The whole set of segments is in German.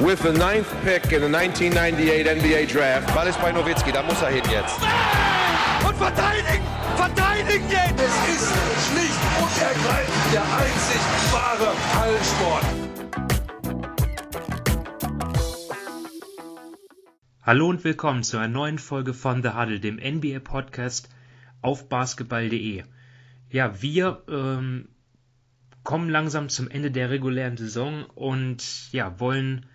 with the ninth pick in the 1998 NBA Draft. Ball ist bei Nowitzki, da muss er hin jetzt. Und verteidigen! Verteidigen jetzt! Es ist schlicht und ergreifend der einzig wahre Hallensport. Hallo und willkommen zu einer neuen Folge von The Huddle, dem NBA-Podcast auf basketball.de. Ja, wir ähm, kommen langsam zum Ende der regulären Saison und ja, wollen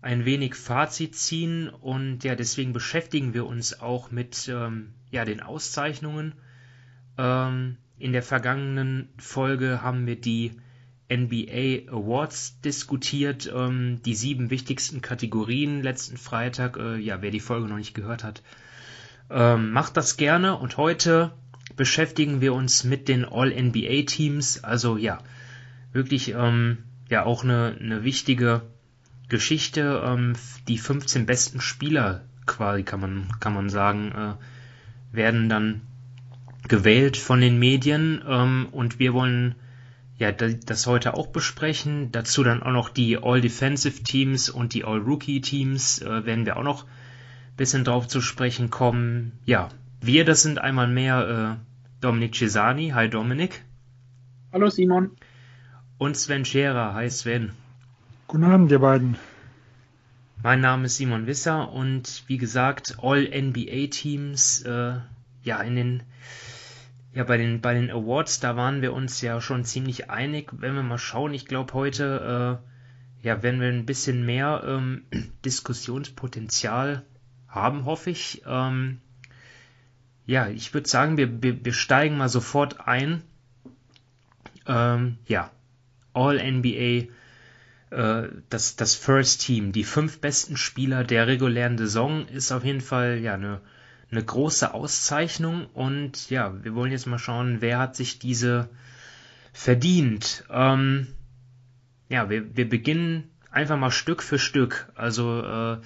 ein wenig Fazit ziehen und ja, deswegen beschäftigen wir uns auch mit ähm, ja, den Auszeichnungen. Ähm, in der vergangenen Folge haben wir die NBA Awards diskutiert, ähm, die sieben wichtigsten Kategorien letzten Freitag. Äh, ja, wer die Folge noch nicht gehört hat, ähm, macht das gerne. Und heute beschäftigen wir uns mit den All-NBA-Teams. Also ja, wirklich ähm, ja auch eine, eine wichtige Geschichte. Ähm, die 15 besten Spieler quasi kann man, kann man sagen, äh, werden dann gewählt von den Medien ähm, und wir wollen ja das heute auch besprechen. Dazu dann auch noch die All-Defensive Teams und die All-Rookie Teams äh, werden wir auch noch ein bisschen drauf zu sprechen kommen. Ja, wir, das sind einmal mehr äh, Dominik Cesani. Hi Dominik. Hallo Simon. Und Sven Scherer. Hi Sven. Guten Abend, ihr beiden. Mein Name ist Simon Wisser und wie gesagt, All-NBA-Teams, äh, ja, in den, ja, bei den, bei den Awards, da waren wir uns ja schon ziemlich einig. Wenn wir mal schauen, ich glaube heute, äh, ja, werden wir ein bisschen mehr ähm, Diskussionspotenzial haben, hoffe ich. Ähm, ja, ich würde sagen, wir, wir, wir steigen mal sofort ein. Ähm, ja, All-NBA äh, das, das First Team, die fünf besten Spieler der regulären Saison, ist auf jeden Fall ja eine, eine große Auszeichnung. Und ja, wir wollen jetzt mal schauen, wer hat sich diese verdient. Ähm, ja, wir, wir beginnen einfach mal Stück für Stück. Also äh,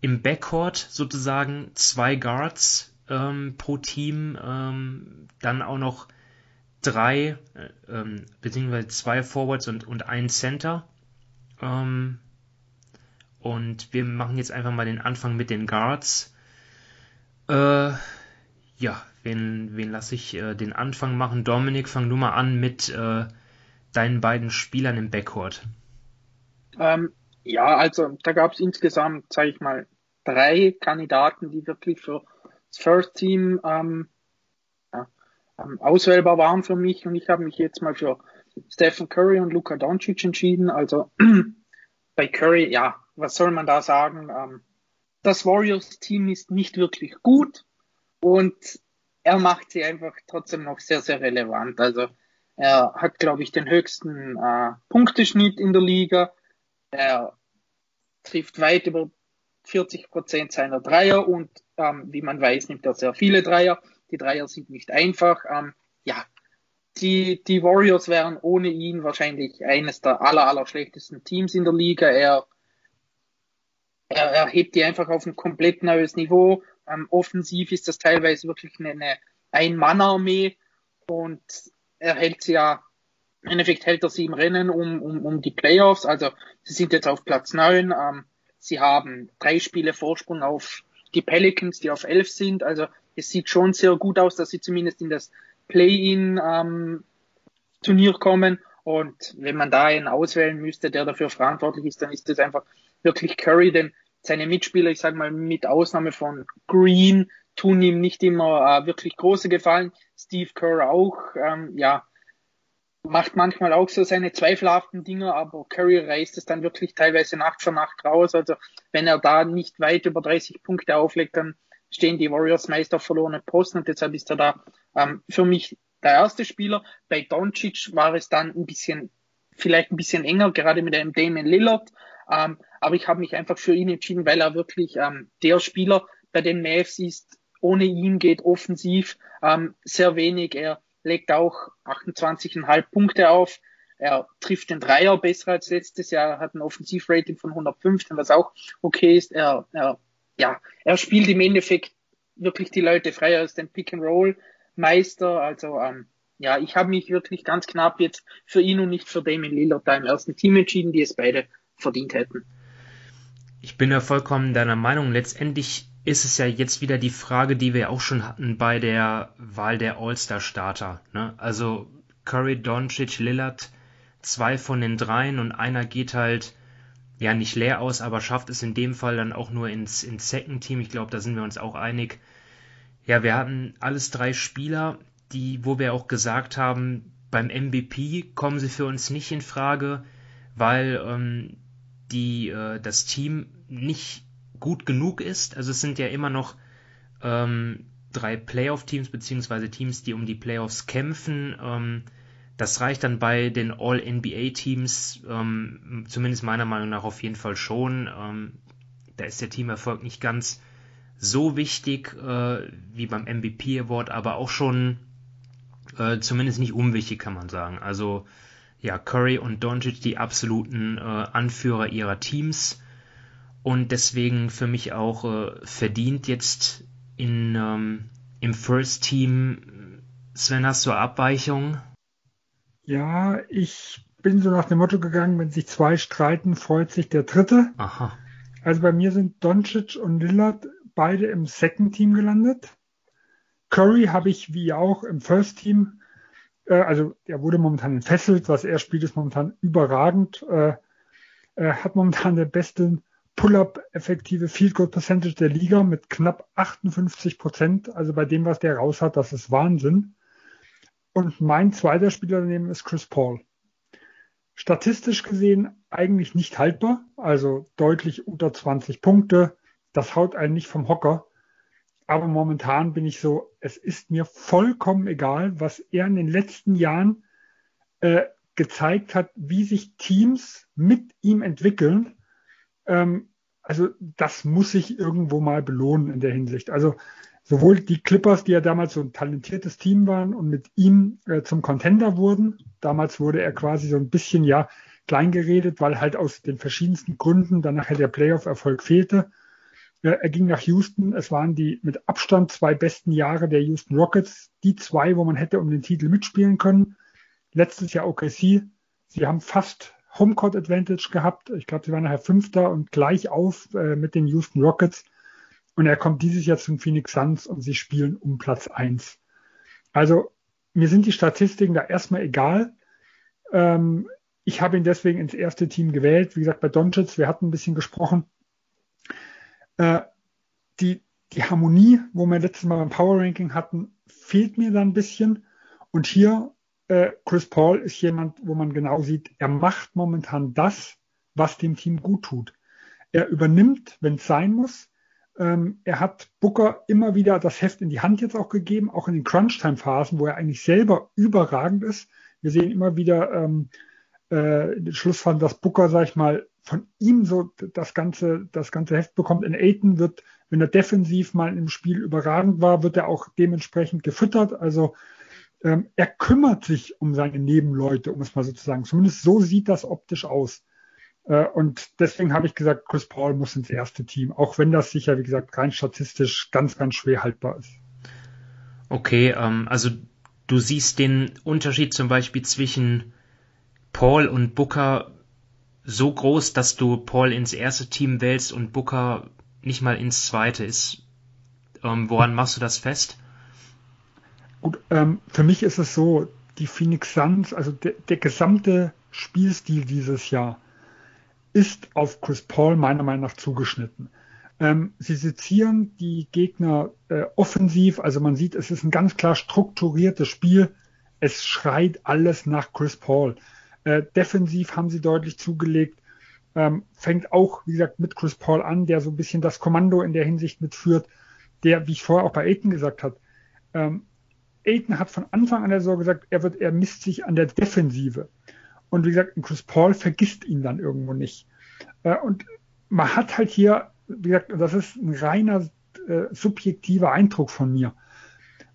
im Backcourt sozusagen zwei Guards ähm, pro Team, ähm, dann auch noch drei, äh, ähm, beziehungsweise zwei Forwards und, und ein Center. Ähm, und wir machen jetzt einfach mal den Anfang mit den Guards. Äh, ja, wen, wen lasse ich äh, den Anfang machen? Dominik, fang du mal an mit äh, deinen beiden Spielern im Backcourt. Ähm, ja, also da gab es insgesamt, sage ich mal, drei Kandidaten, die wirklich für das First Team ähm, ja, ähm, auswählbar waren für mich und ich habe mich jetzt mal für Stephen Curry und Luka Doncic entschieden. Also bei Curry, ja, was soll man da sagen? Ähm, das Warriors-Team ist nicht wirklich gut und er macht sie einfach trotzdem noch sehr, sehr relevant. Also er hat, glaube ich, den höchsten äh, Punkteschnitt in der Liga. Er trifft weit über 40 Prozent seiner Dreier und ähm, wie man weiß, nimmt er sehr viele Dreier. Die Dreier sind nicht einfach. Ähm, ja, die, die Warriors wären ohne ihn wahrscheinlich eines der aller, aller schlechtesten Teams in der Liga. Er, er, er hebt die einfach auf ein komplett neues Niveau. Ähm, offensiv ist das teilweise wirklich eine, Ein-Mann-Armee und er hält sie ja, im Endeffekt hält er sie im Rennen um, um, um die Playoffs. Also sie sind jetzt auf Platz neun. Ähm, sie haben drei Spiele Vorsprung auf die Pelicans, die auf elf sind. Also es sieht schon sehr gut aus, dass sie zumindest in das Play-in-Turnier ähm, kommen. Und wenn man da einen auswählen müsste, der dafür verantwortlich ist, dann ist das einfach wirklich Curry, denn seine Mitspieler, ich sage mal mit Ausnahme von Green, tun ihm nicht immer äh, wirklich große Gefallen. Steve Kerr auch, ähm, ja, macht manchmal auch so seine zweifelhaften Dinge, aber Curry reißt es dann wirklich teilweise Nacht für Nacht raus. Also wenn er da nicht weit über 30 Punkte auflegt, dann stehen die Warriors meist auf verlorenen Posten und deshalb ist er da ähm, für mich der erste Spieler. Bei Doncic war es dann ein bisschen, vielleicht ein bisschen enger, gerade mit einem Damon Lillard. Ähm, aber ich habe mich einfach für ihn entschieden, weil er wirklich ähm, der Spieler bei den Mavs ist. Ohne ihn geht offensiv ähm, sehr wenig. Er legt auch 28,5 Punkte auf. Er trifft den Dreier besser als letztes Jahr. Er hat ein Offensivrating von 115, was auch okay ist. Er, er, ja, er spielt im Endeffekt wirklich die Leute frei. Er ist ein Pick-and-Roll Meister. Also ähm, ja, ich habe mich wirklich ganz knapp jetzt für ihn und nicht für Damien Lillard da im ersten Team entschieden, die es beide verdient hätten. Ich bin ja vollkommen deiner Meinung. Letztendlich ist es ja jetzt wieder die Frage, die wir auch schon hatten bei der Wahl der All-Star-Starter. Ne? Also Curry, Doncic, Lillard, zwei von den dreien und einer geht halt ja nicht leer aus, aber schafft es in dem Fall dann auch nur ins, ins Second Team. Ich glaube, da sind wir uns auch einig. Ja, wir hatten alles drei Spieler, die, wo wir auch gesagt haben, beim MVP kommen sie für uns nicht in Frage, weil ähm, die, äh, das Team nicht gut genug ist. Also es sind ja immer noch ähm, drei Playoff-Teams beziehungsweise Teams, die um die Playoffs kämpfen. Ähm, das reicht dann bei den All-NBA-Teams, ähm, zumindest meiner Meinung nach auf jeden Fall schon. Ähm, da ist der Teamerfolg nicht ganz so wichtig äh, wie beim MVP Award, aber auch schon äh, zumindest nicht unwichtig, kann man sagen. Also ja, Curry und Doncic die absoluten äh, Anführer ihrer Teams und deswegen für mich auch äh, verdient jetzt in, ähm, im First Team. Sven, hast du Abweichungen? Ja, ich bin so nach dem Motto gegangen, wenn sich zwei streiten, freut sich der Dritte. Aha. Also bei mir sind Doncic und Lillard beide im Second Team gelandet. Curry habe ich wie auch im First Team äh, also er wurde momentan entfesselt, was er spielt, ist momentan überragend. Äh, er hat momentan der beste Pull-up effektive Field Goal Percentage der Liga mit knapp 58 Prozent. Also bei dem, was der raus hat, das ist Wahnsinn. Und mein zweiter Spieler daneben ist Chris Paul. Statistisch gesehen eigentlich nicht haltbar, also deutlich unter 20 Punkte. Das haut einen nicht vom Hocker. Aber momentan bin ich so, es ist mir vollkommen egal, was er in den letzten Jahren äh, gezeigt hat, wie sich Teams mit ihm entwickeln. Ähm, also das muss sich irgendwo mal belohnen in der Hinsicht. Also sowohl die Clippers, die ja damals so ein talentiertes Team waren und mit ihm äh, zum Contender wurden. Damals wurde er quasi so ein bisschen ja kleingeredet, weil halt aus den verschiedensten Gründen dann nachher der Playoff-Erfolg fehlte. Er ging nach Houston. Es waren die mit Abstand zwei besten Jahre der Houston Rockets. Die zwei, wo man hätte um den Titel mitspielen können. Letztes Jahr OKC. Sie haben fast Homecourt Advantage gehabt. Ich glaube, sie waren nachher Fünfter und gleich auf äh, mit den Houston Rockets. Und er kommt dieses Jahr zum Phoenix Suns und sie spielen um Platz eins. Also mir sind die Statistiken da erstmal egal. Ähm, ich habe ihn deswegen ins erste Team gewählt. Wie gesagt, bei Doncic, wir hatten ein bisschen gesprochen äh, die, die Harmonie, wo wir letztes Mal beim Power Ranking hatten, fehlt mir da ein bisschen. Und hier, äh, Chris Paul ist jemand, wo man genau sieht, er macht momentan das, was dem Team gut tut. Er übernimmt, wenn es sein muss. Ähm, er hat Booker immer wieder das Heft in die Hand jetzt auch gegeben, auch in den Crunch-Time-Phasen, wo er eigentlich selber überragend ist. Wir sehen immer wieder ähm, äh, den Schlussfall, dass Booker, sag ich mal, von ihm so das ganze, das ganze Heft bekommt. In Aiton wird, wenn er defensiv mal im Spiel überragend war, wird er auch dementsprechend gefüttert. Also ähm, er kümmert sich um seine Nebenleute, um es mal so zu sagen. Zumindest so sieht das optisch aus. Äh, und deswegen habe ich gesagt, Chris Paul muss ins erste Team, auch wenn das sicher, wie gesagt, rein statistisch ganz, ganz schwer haltbar ist. Okay, ähm, also du siehst den Unterschied zum Beispiel zwischen Paul und Booker so groß, dass du Paul ins erste Team wählst und Booker nicht mal ins zweite ist. Ähm, woran machst du das fest? Gut, ähm, für mich ist es so, die Phoenix Suns, also de der gesamte Spielstil dieses Jahr ist auf Chris Paul meiner Meinung nach zugeschnitten. Ähm, sie sezieren die Gegner äh, offensiv, also man sieht, es ist ein ganz klar strukturiertes Spiel. Es schreit alles nach Chris Paul. Äh, defensiv haben sie deutlich zugelegt. Ähm, fängt auch, wie gesagt, mit Chris Paul an, der so ein bisschen das Kommando in der Hinsicht mitführt, der, wie ich vorher auch bei Aiton gesagt habe, ähm, Aiton hat von Anfang an der Saison gesagt, er wird, er misst sich an der Defensive. Und wie gesagt, Chris Paul vergisst ihn dann irgendwo nicht. Äh, und man hat halt hier, wie gesagt, das ist ein reiner äh, subjektiver Eindruck von mir.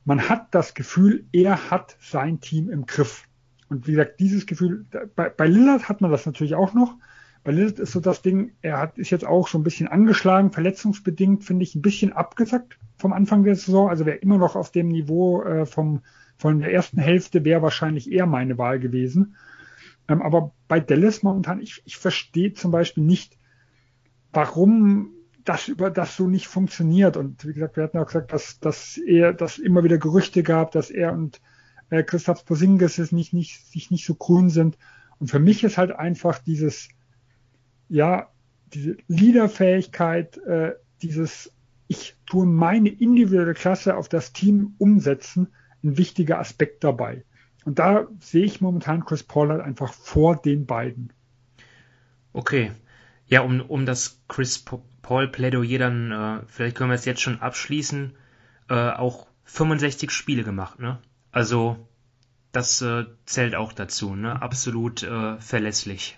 Man hat das Gefühl, er hat sein Team im Griff. Und wie gesagt, dieses Gefühl, bei, bei Lillard hat man das natürlich auch noch. Bei Lillard ist so das Ding, er hat, ist jetzt auch so ein bisschen angeschlagen, verletzungsbedingt, finde ich, ein bisschen abgesackt vom Anfang der Saison. Also wäre immer noch auf dem Niveau äh, vom, von der ersten Hälfte, wäre wahrscheinlich eher meine Wahl gewesen. Ähm, aber bei Dallas momentan, ich, ich verstehe zum Beispiel nicht, warum das über das so nicht funktioniert. Und wie gesagt, wir hatten auch gesagt, dass, dass er, dass immer wieder Gerüchte gab, dass er und äh, Christoph Posingis nicht, nicht, sich nicht so grün sind. Und für mich ist halt einfach dieses, ja, diese Leaderfähigkeit, äh, dieses, ich tue meine individuelle Klasse auf das Team umsetzen, ein wichtiger Aspekt dabei. Und da sehe ich momentan Chris Paul halt einfach vor den beiden. Okay. Ja, um, um das Chris Paul Plädoyer dann, äh, vielleicht können wir es jetzt schon abschließen, äh, auch 65 Spiele gemacht, ne? Also das äh, zählt auch dazu, ne? Absolut äh, verlässlich.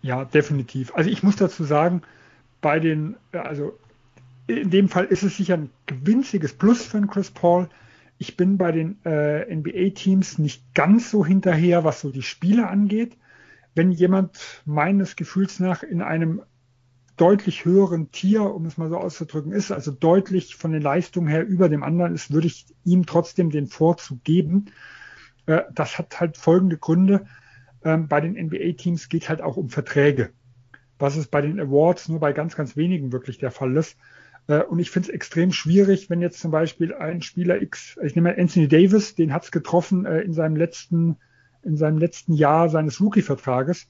Ja, definitiv. Also ich muss dazu sagen, bei den, äh, also in dem Fall ist es sicher ein winziges Plus für den Chris Paul. Ich bin bei den äh, NBA-Teams nicht ganz so hinterher, was so die Spiele angeht. Wenn jemand meines Gefühls nach in einem deutlich höheren Tier, um es mal so auszudrücken, ist, also deutlich von den Leistungen her über dem anderen ist, würde ich ihm trotzdem den Vorzug geben. Äh, das hat halt folgende Gründe. Ähm, bei den NBA-Teams geht halt auch um Verträge, was es bei den Awards nur bei ganz, ganz wenigen wirklich der Fall ist. Äh, und ich finde es extrem schwierig, wenn jetzt zum Beispiel ein Spieler X, ich nehme mal Anthony Davis, den hat es getroffen äh, in seinem letzten, in seinem letzten Jahr seines Rookie-Vertrages.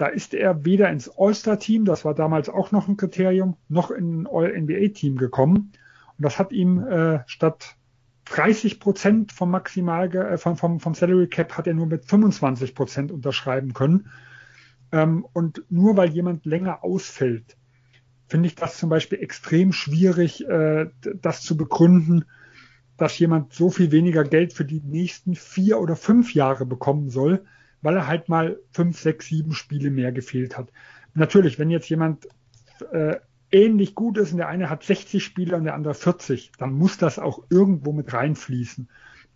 Da ist er weder ins All-Star-Team, das war damals auch noch ein Kriterium, noch in ein All-NBA-Team gekommen. Und das hat ihm äh, statt 30 Prozent vom Maximal, äh, vom, vom, vom Salary Cap hat er nur mit 25 Prozent unterschreiben können. Ähm, und nur weil jemand länger ausfällt, finde ich das zum Beispiel extrem schwierig, äh, das zu begründen, dass jemand so viel weniger Geld für die nächsten vier oder fünf Jahre bekommen soll, weil er halt mal fünf, sechs, sieben Spiele mehr gefehlt hat. Natürlich, wenn jetzt jemand äh, ähnlich gut ist und der eine hat 60 Spiele und der andere 40, dann muss das auch irgendwo mit reinfließen.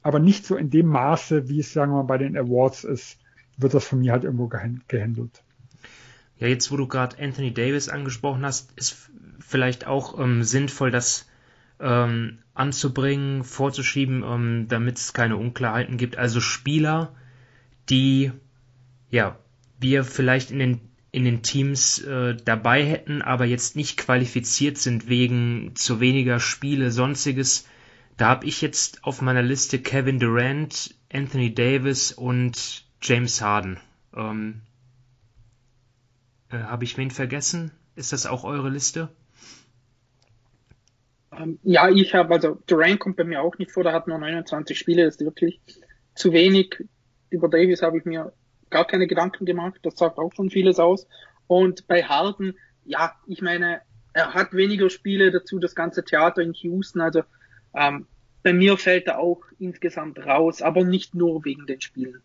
Aber nicht so in dem Maße, wie es, sagen wir mal, bei den Awards ist, wird das von mir halt irgendwo gehandelt. Ja, jetzt wo du gerade Anthony Davis angesprochen hast, ist vielleicht auch ähm, sinnvoll, das ähm, anzubringen, vorzuschieben, ähm, damit es keine Unklarheiten gibt. Also Spieler, die ja wir vielleicht in den in den Teams äh, dabei hätten, aber jetzt nicht qualifiziert sind wegen zu weniger Spiele, sonstiges. Da habe ich jetzt auf meiner Liste Kevin Durant, Anthony Davis und James Harden. Ähm, äh, habe ich wen vergessen? Ist das auch eure Liste? Ähm, ja, ich habe, also Durant kommt bei mir auch nicht vor, der hat nur 29 Spiele, das ist wirklich zu wenig. Über Davis habe ich mir gar keine Gedanken gemacht. Das sagt auch schon vieles aus. Und bei Harden, ja, ich meine, er hat weniger Spiele dazu, das ganze Theater in Houston. Also ähm, bei mir fällt er auch insgesamt raus, aber nicht nur wegen den Spielen.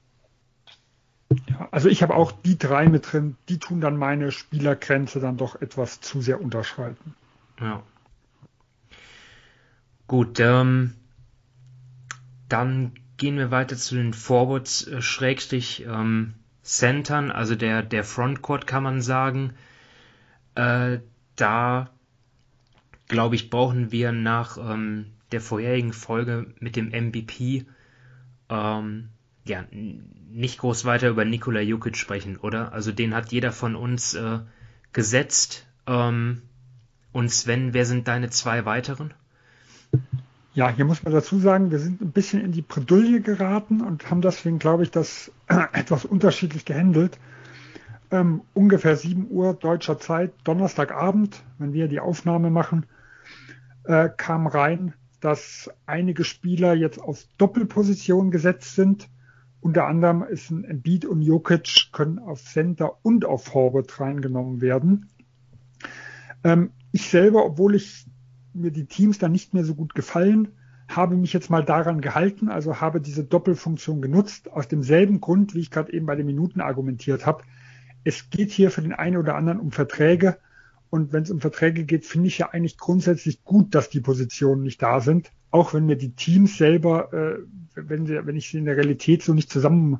Ja, also ich habe auch die drei mit drin, die tun dann meine Spielergrenze dann doch etwas zu sehr unterschreiten. Ja. Gut, ähm, dann gehen wir weiter zu den Forwards, äh, Schrägstrich, ähm, Centern, also der, der Frontcourt kann man sagen. Äh, da, glaube ich, brauchen wir nach ähm, der vorherigen Folge mit dem MVP ähm, ja, nicht groß weiter über Nikola Jukic sprechen, oder? Also den hat jeder von uns äh, gesetzt. Ähm, und Sven, wer sind deine zwei weiteren? Ja, hier muss man dazu sagen, wir sind ein bisschen in die Bredouille geraten und haben deswegen, glaube ich, das etwas unterschiedlich gehandelt. Ähm, ungefähr 7 Uhr deutscher Zeit, Donnerstagabend, wenn wir die Aufnahme machen, äh, kam rein, dass einige Spieler jetzt auf Doppelposition gesetzt sind. Unter anderem ist ein Embiid und Jokic können auf Center und auf Forward reingenommen werden. Ähm, ich selber, obwohl ich mir die Teams dann nicht mehr so gut gefallen, habe mich jetzt mal daran gehalten, also habe diese Doppelfunktion genutzt, aus demselben Grund, wie ich gerade eben bei den Minuten argumentiert habe. Es geht hier für den einen oder anderen um Verträge. Und wenn es um Verträge geht, finde ich ja eigentlich grundsätzlich gut, dass die Positionen nicht da sind. Auch wenn mir die Teams selber, äh, wenn, sie, wenn ich sie in der Realität so nicht zusammen,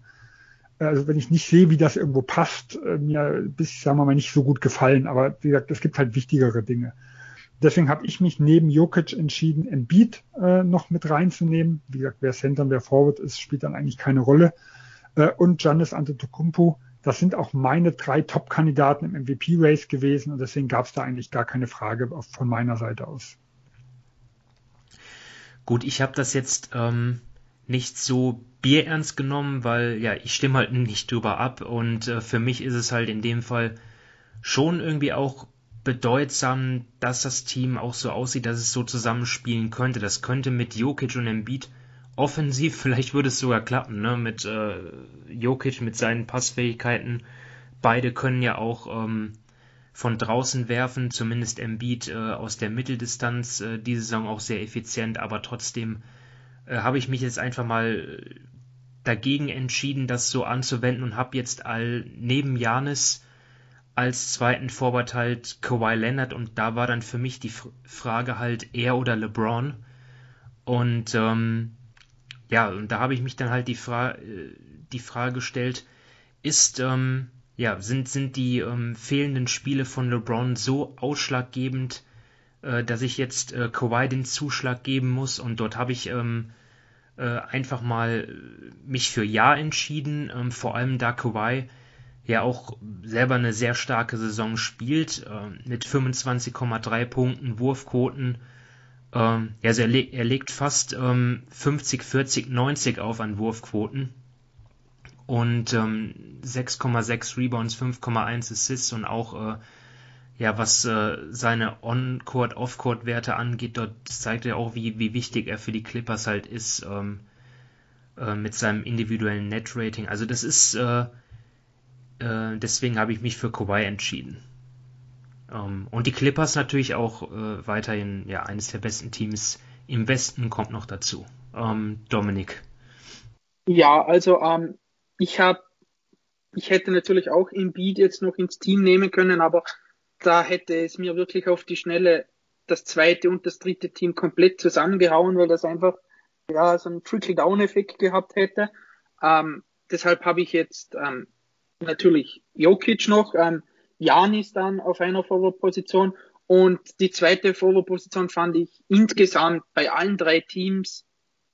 also wenn ich nicht sehe, wie das irgendwo passt, äh, mir bis, sagen wir mal, nicht so gut gefallen. Aber wie gesagt, es gibt halt wichtigere Dinge. Deswegen habe ich mich neben Jokic entschieden, Embiid äh, noch mit reinzunehmen. Wie gesagt, wer Center, wer Forward ist, spielt dann eigentlich keine Rolle. Äh, und Giannis Antetokounmpo, das sind auch meine drei Top-Kandidaten im MVP-Race gewesen und deswegen gab es da eigentlich gar keine Frage von meiner Seite aus. Gut, ich habe das jetzt ähm, nicht so bierernst genommen, weil ja, ich stimme halt nicht drüber ab und äh, für mich ist es halt in dem Fall schon irgendwie auch bedeutsam, dass das Team auch so aussieht, dass es so zusammenspielen könnte. Das könnte mit Jokic und Embiid offensiv, vielleicht würde es sogar klappen, ne? Mit äh, Jokic, mit seinen Passfähigkeiten. Beide können ja auch ähm, von draußen werfen, zumindest Embiid äh, aus der Mitteldistanz äh, diese Saison auch sehr effizient, aber trotzdem äh, habe ich mich jetzt einfach mal dagegen entschieden, das so anzuwenden und habe jetzt all neben Janis als zweiten Vorwart halt Kawhi Leonard und da war dann für mich die Frage halt er oder LeBron? Und ähm, ja, und da habe ich mich dann halt die, Fra äh, die Frage gestellt, ist, ähm, ja, sind, sind die ähm, fehlenden Spiele von LeBron so ausschlaggebend, äh, dass ich jetzt äh, Kawhi den Zuschlag geben muss? Und dort habe ich ähm, äh, einfach mal mich für Ja entschieden, ähm, vor allem da Kawhi ja auch selber eine sehr starke Saison spielt, äh, mit 25,3 Punkten, Wurfquoten, ähm, also er, leg, er legt fast ähm, 50, 40, 90 auf an Wurfquoten und ähm, 6,6 Rebounds, 5,1 Assists und auch äh, ja, was äh, seine On-Court, Off-Court-Werte angeht, dort zeigt er auch, wie, wie wichtig er für die Clippers halt ist ähm, äh, mit seinem individuellen Net-Rating. Also das ist, äh, äh, deswegen habe ich mich für Kawhi entschieden. Ähm, und die Clippers natürlich auch äh, weiterhin ja, eines der besten Teams im Westen kommt noch dazu. Ähm, Dominik. Ja, also ähm, ich habe, ich hätte natürlich auch Embiid jetzt noch ins Team nehmen können, aber da hätte es mir wirklich auf die Schnelle das zweite und das dritte Team komplett zusammengehauen, weil das einfach ja so einen Trickle-Down-Effekt gehabt hätte. Ähm, deshalb habe ich jetzt ähm, natürlich Jokic noch. Ähm, Janis dann auf einer Forward-Position. Und die zweite Forward-Position fand ich insgesamt bei allen drei Teams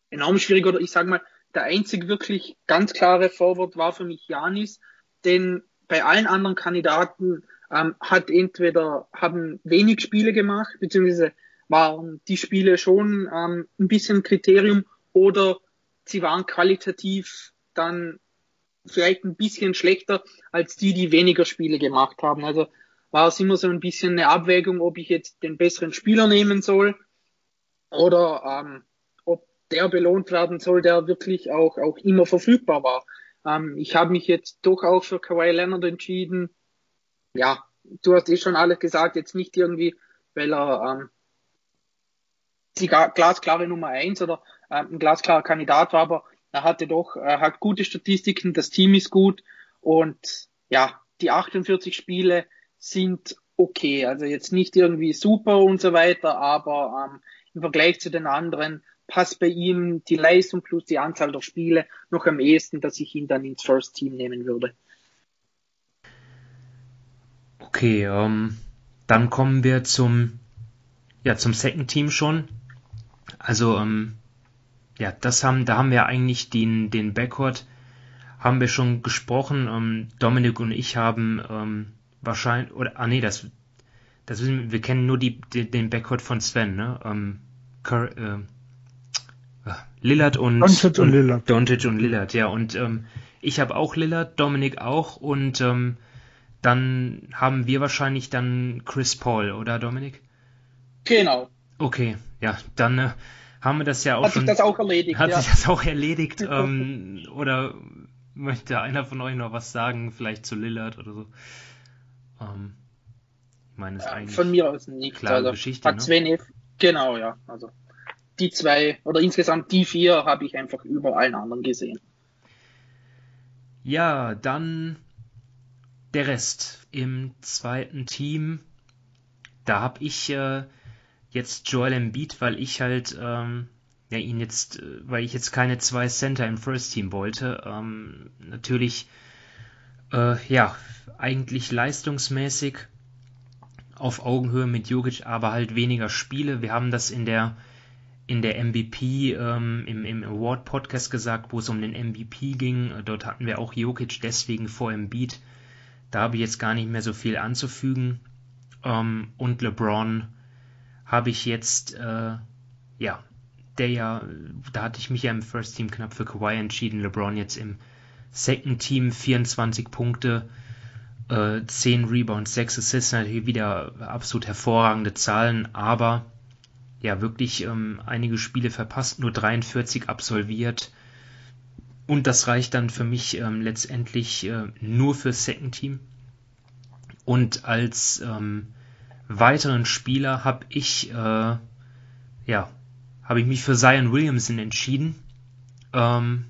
enorm schwierig. Oder ich sage mal, der einzig wirklich ganz klare Forward war für mich Janis, denn bei allen anderen Kandidaten ähm, hat entweder haben wenig Spiele gemacht, beziehungsweise waren die Spiele schon ähm, ein bisschen Kriterium oder sie waren qualitativ dann vielleicht ein bisschen schlechter als die, die weniger Spiele gemacht haben. Also war es immer so ein bisschen eine Abwägung, ob ich jetzt den besseren Spieler nehmen soll oder ähm, ob der belohnt werden soll, der wirklich auch, auch immer verfügbar war. Ähm, ich habe mich jetzt doch auch für Kawhi Leonard entschieden. Ja, du hast eh schon alles gesagt, jetzt nicht irgendwie, weil er ähm, die glasklare Nummer eins oder ähm, ein glasklarer Kandidat war, aber er hatte doch, er hat gute Statistiken, das Team ist gut und ja, die 48 Spiele sind okay. Also jetzt nicht irgendwie super und so weiter, aber ähm, im Vergleich zu den anderen passt bei ihm die Leistung plus die Anzahl der Spiele noch am ehesten, dass ich ihn dann ins First Team nehmen würde. Okay, ähm, dann kommen wir zum, ja, zum Second Team schon. Also, ähm, ja, das haben, da haben wir eigentlich den, den Backcourt, haben wir schon gesprochen. Ähm, Dominik und ich haben ähm, wahrscheinlich, oder, ah nee, das, das wissen, wir kennen nur die, die, den Backcourt von Sven, ne? Ähm, Cur, äh, äh Lillard und Doncic und, und Lillard. Doncic und Lillard, ja. Und ähm, ich habe auch Lillard, Dominik auch und ähm, dann haben wir wahrscheinlich dann Chris Paul, oder Dominik? Genau. Okay, ja, dann äh, haben wir das ja auch hat schon. Hat sich das auch erledigt? Hat ja. sich das auch erledigt? ähm, oder möchte einer von euch noch was sagen, vielleicht zu Lillard oder so? Ähm, ich meine, ist ja, eigentlich von mir aus nicht. Klare also, Geschichte. Hat ne? genau, ja. Also die zwei oder insgesamt die vier habe ich einfach über allen anderen gesehen. Ja, dann der Rest im zweiten Team. Da habe ich äh, jetzt Joel Embiid, weil ich halt ähm, ja ihn jetzt, äh, weil ich jetzt keine zwei Center im First Team wollte. Ähm, natürlich äh, ja eigentlich leistungsmäßig auf Augenhöhe mit Jokic, aber halt weniger Spiele. Wir haben das in der in der MVP ähm, im, im Award Podcast gesagt, wo es um den MVP ging. Dort hatten wir auch Jokic deswegen vor Embiid. Da habe ich jetzt gar nicht mehr so viel anzufügen. Ähm, und LeBron habe ich jetzt, äh, ja, der ja, da hatte ich mich ja im First Team knapp für Kawhi entschieden. LeBron jetzt im Second Team 24 Punkte, äh, 10 Rebounds, 6 Assists, natürlich wieder absolut hervorragende Zahlen, aber ja, wirklich ähm, einige Spiele verpasst, nur 43 absolviert. Und das reicht dann für mich ähm, letztendlich äh, nur für Second Team. Und als ähm, weiteren Spieler habe ich, äh, ja, habe ich mich für Zion Williamson entschieden. Ähm,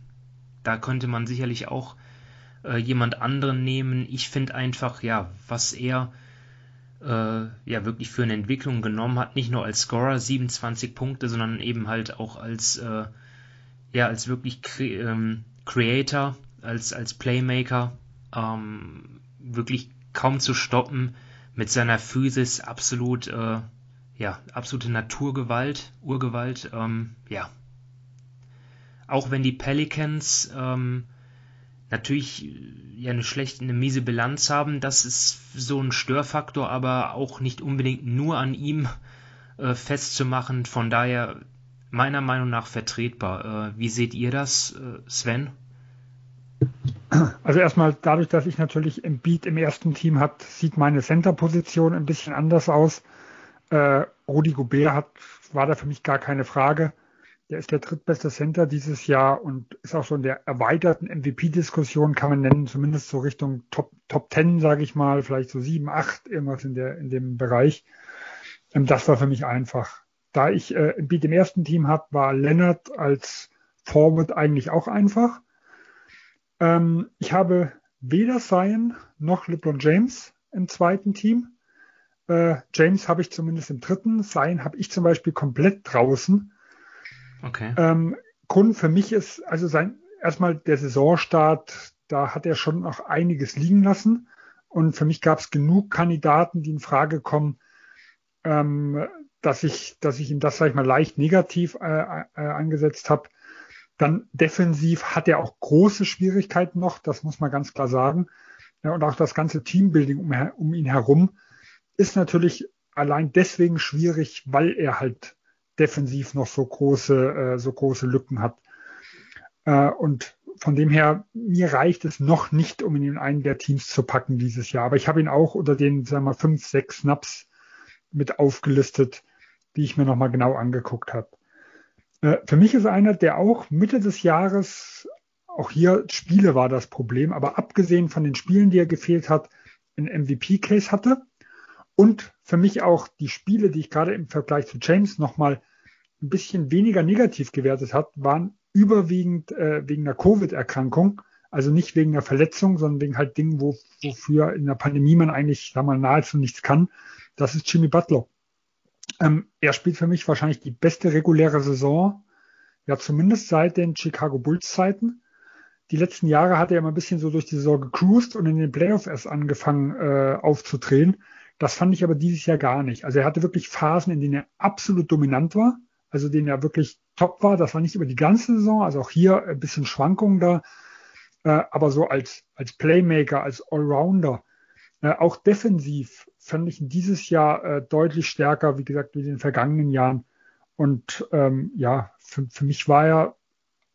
da könnte man sicherlich auch äh, jemand anderen nehmen. Ich finde einfach, ja, was er äh, ja wirklich für eine Entwicklung genommen hat, nicht nur als Scorer 27 Punkte, sondern eben halt auch als äh, ja als wirklich Cre ähm, Creator, als als Playmaker, ähm, wirklich kaum zu stoppen mit seiner Physis absolut äh, ja absolute Naturgewalt, Urgewalt, ähm, ja. Auch wenn die Pelicans ähm, natürlich äh, ja eine schlechte, eine miese Bilanz haben. Das ist so ein Störfaktor, aber auch nicht unbedingt nur an ihm äh, festzumachen. Von daher meiner Meinung nach vertretbar. Äh, wie seht ihr das, äh, Sven? Also erstmal dadurch, dass ich natürlich im Beat im ersten Team habe, sieht meine Center-Position ein bisschen anders aus. Äh, Rudi Gobert hat, war da für mich gar keine Frage. Der ist der drittbeste Center dieses Jahr und ist auch so in der erweiterten MVP-Diskussion, kann man nennen, zumindest so Richtung Top, Top 10, sage ich mal, vielleicht so 7, 8, irgendwas in, der, in dem Bereich. Ähm, das war für mich einfach. Da ich äh, Beat im ersten Team habe, war Leonard als Forward eigentlich auch einfach. Ähm, ich habe weder Zion noch LeBron James im zweiten Team. Äh, James habe ich zumindest im dritten. Zion habe ich zum Beispiel komplett draußen. Okay. Ähm, Grund für mich ist also sein erstmal der Saisonstart, da hat er schon noch einiges liegen lassen. Und für mich gab es genug Kandidaten, die in Frage kommen, ähm, dass ich, dass ich ihm das, sag ich mal, leicht negativ äh, äh, angesetzt habe. Dann defensiv hat er auch große Schwierigkeiten noch, das muss man ganz klar sagen. Ja, und auch das ganze Teambuilding um, um ihn herum ist natürlich allein deswegen schwierig, weil er halt defensiv noch so große, äh, so große Lücken hat. Äh, und von dem her, mir reicht es noch nicht, um ihn in einen der Teams zu packen dieses Jahr. Aber ich habe ihn auch unter den, sagen wir mal, fünf, sechs Snaps mit aufgelistet, die ich mir nochmal genau angeguckt habe. Äh, für mich ist einer, der auch Mitte des Jahres, auch hier Spiele war das Problem, aber abgesehen von den Spielen, die er gefehlt hat, ein MVP-Case hatte. Und für mich auch die Spiele, die ich gerade im Vergleich zu James nochmal ein bisschen weniger negativ gewertet hat, waren überwiegend äh, wegen einer Covid-Erkrankung. Also nicht wegen einer Verletzung, sondern wegen halt Dingen, wo, wofür in der Pandemie man eigentlich, sagen wir mal, nahezu nichts kann. Das ist Jimmy Butler. Ähm, er spielt für mich wahrscheinlich die beste reguläre Saison, ja zumindest seit den Chicago Bulls Zeiten. Die letzten Jahre hat er immer ein bisschen so durch die Saison gecruised und in den Playoffs erst angefangen äh, aufzudrehen. Das fand ich aber dieses Jahr gar nicht. Also er hatte wirklich Phasen, in denen er absolut dominant war, also denen er wirklich top war. Das war nicht über die ganze Saison, also auch hier ein bisschen Schwankungen da, äh, aber so als, als Playmaker, als Allrounder, äh, auch defensiv fand ich dieses Jahr äh, deutlich stärker, wie gesagt, wie in den vergangenen Jahren. Und ähm, ja, für, für mich war er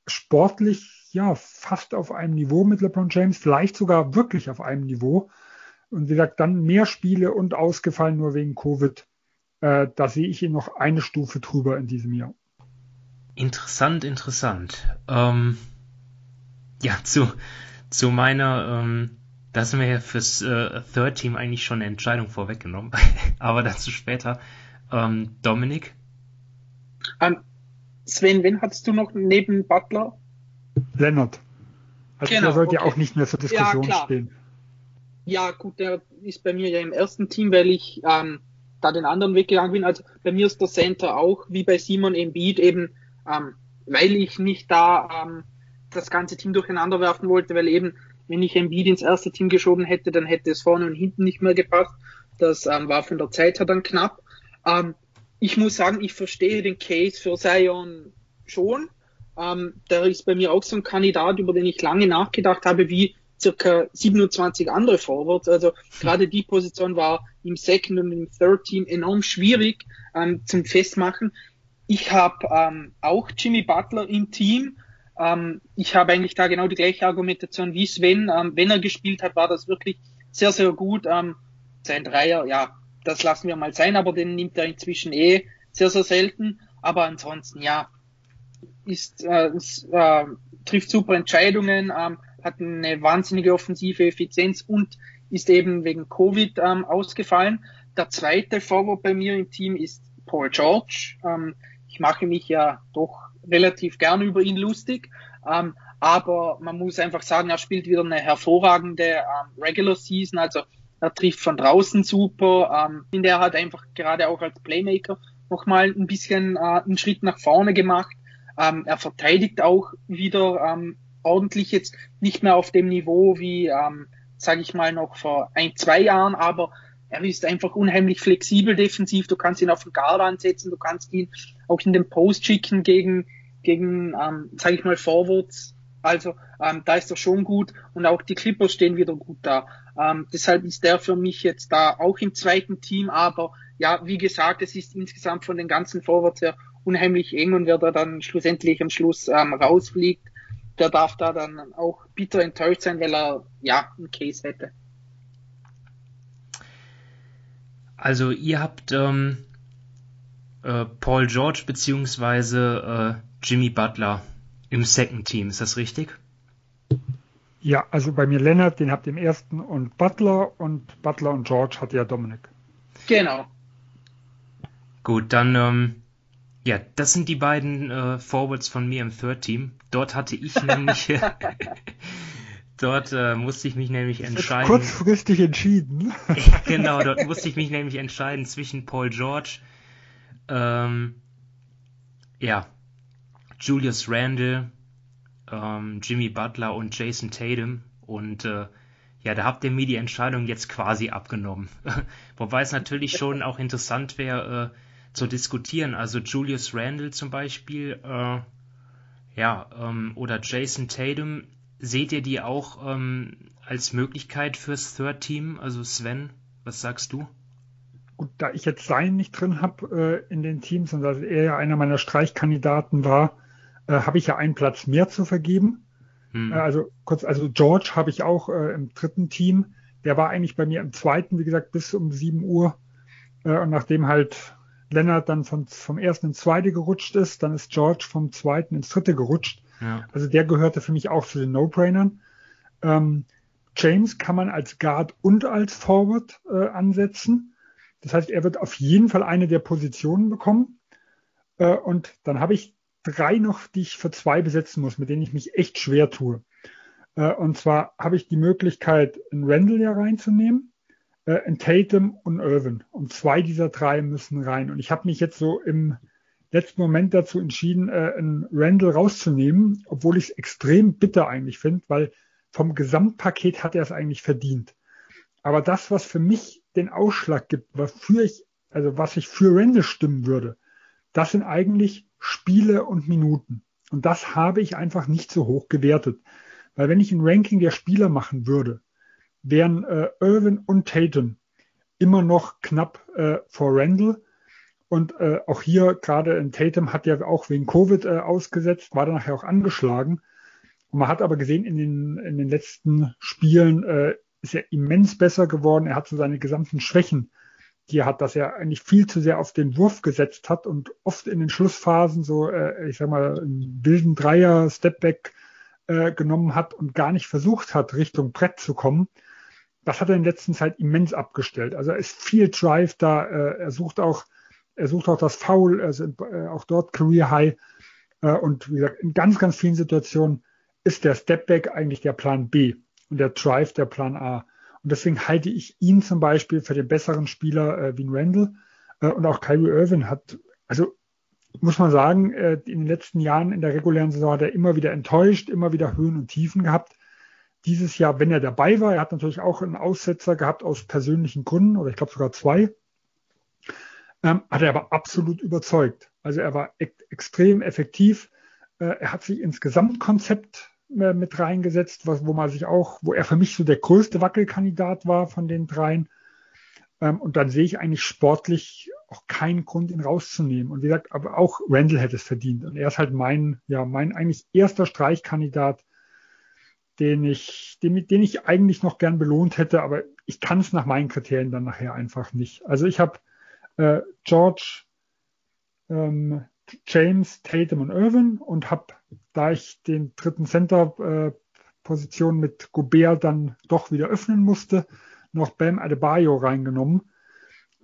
sportlich ja fast auf einem Niveau mit LeBron James, vielleicht sogar wirklich auf einem Niveau. Und wie gesagt, dann mehr Spiele und ausgefallen nur wegen Covid. Äh, da sehe ich ihn noch eine Stufe drüber in diesem Jahr. Interessant, interessant. Ähm, ja, zu, zu meiner, ähm, da sind wir ja fürs äh, Third Team eigentlich schon eine Entscheidung vorweggenommen, aber dazu später. Ähm, Dominik? Um, ähm, Sven, wen hattest du noch neben Butler? Leonard. Also genau, der sollte okay. ja auch nicht mehr zur Diskussion ja, stehen. Ja, gut, der ist bei mir ja im ersten Team, weil ich ähm, da den anderen Weg gegangen bin. Also bei mir ist der Center auch, wie bei Simon Embiid, eben, ähm, weil ich nicht da ähm, das ganze Team durcheinander werfen wollte, weil eben, wenn ich Embiid ins erste Team geschoben hätte, dann hätte es vorne und hinten nicht mehr gepasst. Das ähm, war von der Zeit her dann knapp. Ähm, ich muss sagen, ich verstehe den Case für Zion schon. Ähm, der ist bei mir auch so ein Kandidat, über den ich lange nachgedacht habe, wie circa 27 andere Forwards. Also gerade die Position war im Second und im Third Team enorm schwierig ähm, zum Festmachen. Ich habe ähm, auch Jimmy Butler im Team. Ähm, ich habe eigentlich da genau die gleiche Argumentation wie Sven. Ähm, wenn er gespielt hat, war das wirklich sehr, sehr gut. Ähm, sein Dreier, ja, das lassen wir mal sein, aber den nimmt er inzwischen eh sehr, sehr selten. Aber ansonsten, ja, ist, äh, ist, äh, trifft super Entscheidungen, ähm, hat eine wahnsinnige offensive Effizienz und ist eben wegen Covid ähm, ausgefallen. Der zweite Forward bei mir im Team ist Paul George. Ähm, ich mache mich ja doch relativ gern über ihn lustig, ähm, aber man muss einfach sagen, er spielt wieder eine hervorragende ähm, Regular Season, also er trifft von draußen super, ähm, finde er hat einfach gerade auch als Playmaker nochmal ein bisschen äh, einen Schritt nach vorne gemacht. Ähm, er verteidigt auch wieder ähm, ordentlich jetzt. Nicht mehr auf dem Niveau wie, ähm, sage ich mal, noch vor ein, zwei Jahren, aber er ist einfach unheimlich flexibel defensiv. Du kannst ihn auf den Guard ansetzen, du kannst ihn auch in den Post schicken gegen, gegen ähm, sage ich mal, Forwards. Also ähm, da ist er schon gut und auch die Clippers stehen wieder gut da. Ähm, deshalb ist der für mich jetzt da auch im zweiten Team, aber ja, wie gesagt, es ist insgesamt von den ganzen Forwards her unheimlich eng und wer da dann schlussendlich am Schluss ähm, rausfliegt, der darf da dann auch bitter enttäuscht sein, weil er ja einen Case hätte. Also ihr habt ähm, äh, Paul George beziehungsweise äh, Jimmy Butler im Second Team, ist das richtig? Ja, also bei mir Leonard, den habt ihr im ersten und Butler und Butler und George hat ja Dominik. Genau. Gut, dann, ähm, ja, das sind die beiden äh, Forwards von mir im Third Team. Dort hatte ich nämlich, dort äh, musste ich mich nämlich entscheiden. Kurzfristig entschieden. genau, dort musste ich mich nämlich entscheiden zwischen Paul George, ähm, ja, Julius Randle, ähm, Jimmy Butler und Jason Tatum und äh, ja, da habt ihr mir die Entscheidung jetzt quasi abgenommen. Wobei es natürlich schon auch interessant wäre, äh, zu diskutieren. Also Julius Randle zum Beispiel, äh, ja, ähm, oder Jason Tatum, seht ihr die auch ähm, als Möglichkeit fürs Third Team? Also Sven, was sagst du? Gut, da ich jetzt seinen nicht drin habe äh, in den Teams und dass er ja einer meiner Streichkandidaten war, äh, habe ich ja einen Platz mehr zu vergeben. Hm. Äh, also kurz, also George habe ich auch äh, im dritten Team. Der war eigentlich bei mir im zweiten, wie gesagt, bis um 7 Uhr. Äh, und nachdem halt Lennart dann von, vom ersten ins zweite gerutscht ist, dann ist George vom zweiten ins dritte gerutscht. Ja. Also der gehörte für mich auch zu den No-Brainern. Ähm, James kann man als Guard und als Forward äh, ansetzen. Das heißt, er wird auf jeden Fall eine der Positionen bekommen. Äh, und dann habe ich drei noch, die ich für zwei besetzen muss, mit denen ich mich echt schwer tue. Äh, und zwar habe ich die Möglichkeit, einen Randall hier reinzunehmen äh, in Tatum und Irvin. Und zwei dieser drei müssen rein. Und ich habe mich jetzt so im letzten Moment dazu entschieden, äh, einen Randall rauszunehmen, obwohl ich es extrem bitter eigentlich finde, weil vom Gesamtpaket hat er es eigentlich verdient. Aber das, was für mich den Ausschlag gibt, wofür ich, also was ich für Randall stimmen würde, das sind eigentlich Spiele und Minuten. Und das habe ich einfach nicht so hoch gewertet. Weil wenn ich ein Ranking der Spieler machen würde, wären äh, Irvin und Tatum immer noch knapp äh, vor Randall. Und äh, auch hier gerade in Tatum hat ja auch wegen Covid äh, ausgesetzt, war dann nachher auch angeschlagen. Und man hat aber gesehen, in den, in den letzten Spielen äh, ist er immens besser geworden. Er hat so seine gesamten Schwächen, die er hat, dass er eigentlich viel zu sehr auf den Wurf gesetzt hat und oft in den Schlussphasen so, äh, ich sag mal, einen wilden Dreier, Stepback äh, genommen hat und gar nicht versucht hat, Richtung Brett zu kommen das hat er in der letzten Zeit immens abgestellt. Also er ist viel Drive da, äh, er sucht auch, er sucht auch das Foul, also äh, auch dort Career High. Äh, und wie gesagt, in ganz, ganz vielen Situationen ist der Stepback eigentlich der Plan B und der Drive der Plan A. Und deswegen halte ich ihn zum Beispiel für den besseren Spieler äh, wie Randall. Äh, und auch Kyrie Irvin hat, also muss man sagen, äh, in den letzten Jahren in der regulären Saison hat er immer wieder enttäuscht, immer wieder Höhen und Tiefen gehabt dieses Jahr, wenn er dabei war, er hat natürlich auch einen Aussetzer gehabt aus persönlichen Gründen oder ich glaube sogar zwei, ähm, hat er aber absolut überzeugt. Also er war e extrem effektiv. Äh, er hat sich ins Gesamtkonzept äh, mit reingesetzt, was, wo man sich auch, wo er für mich so der größte Wackelkandidat war von den dreien. Ähm, und dann sehe ich eigentlich sportlich auch keinen Grund, ihn rauszunehmen. Und wie gesagt, aber auch Randall hätte es verdient. Und er ist halt mein, ja, mein eigentlich erster Streichkandidat, den ich, den, den ich eigentlich noch gern belohnt hätte, aber ich kann es nach meinen Kriterien dann nachher einfach nicht. Also ich habe äh, George, ähm, James, Tatum und Irvin und habe, da ich den dritten Center-Position äh, mit Gobert dann doch wieder öffnen musste, noch Bam Adebayo reingenommen.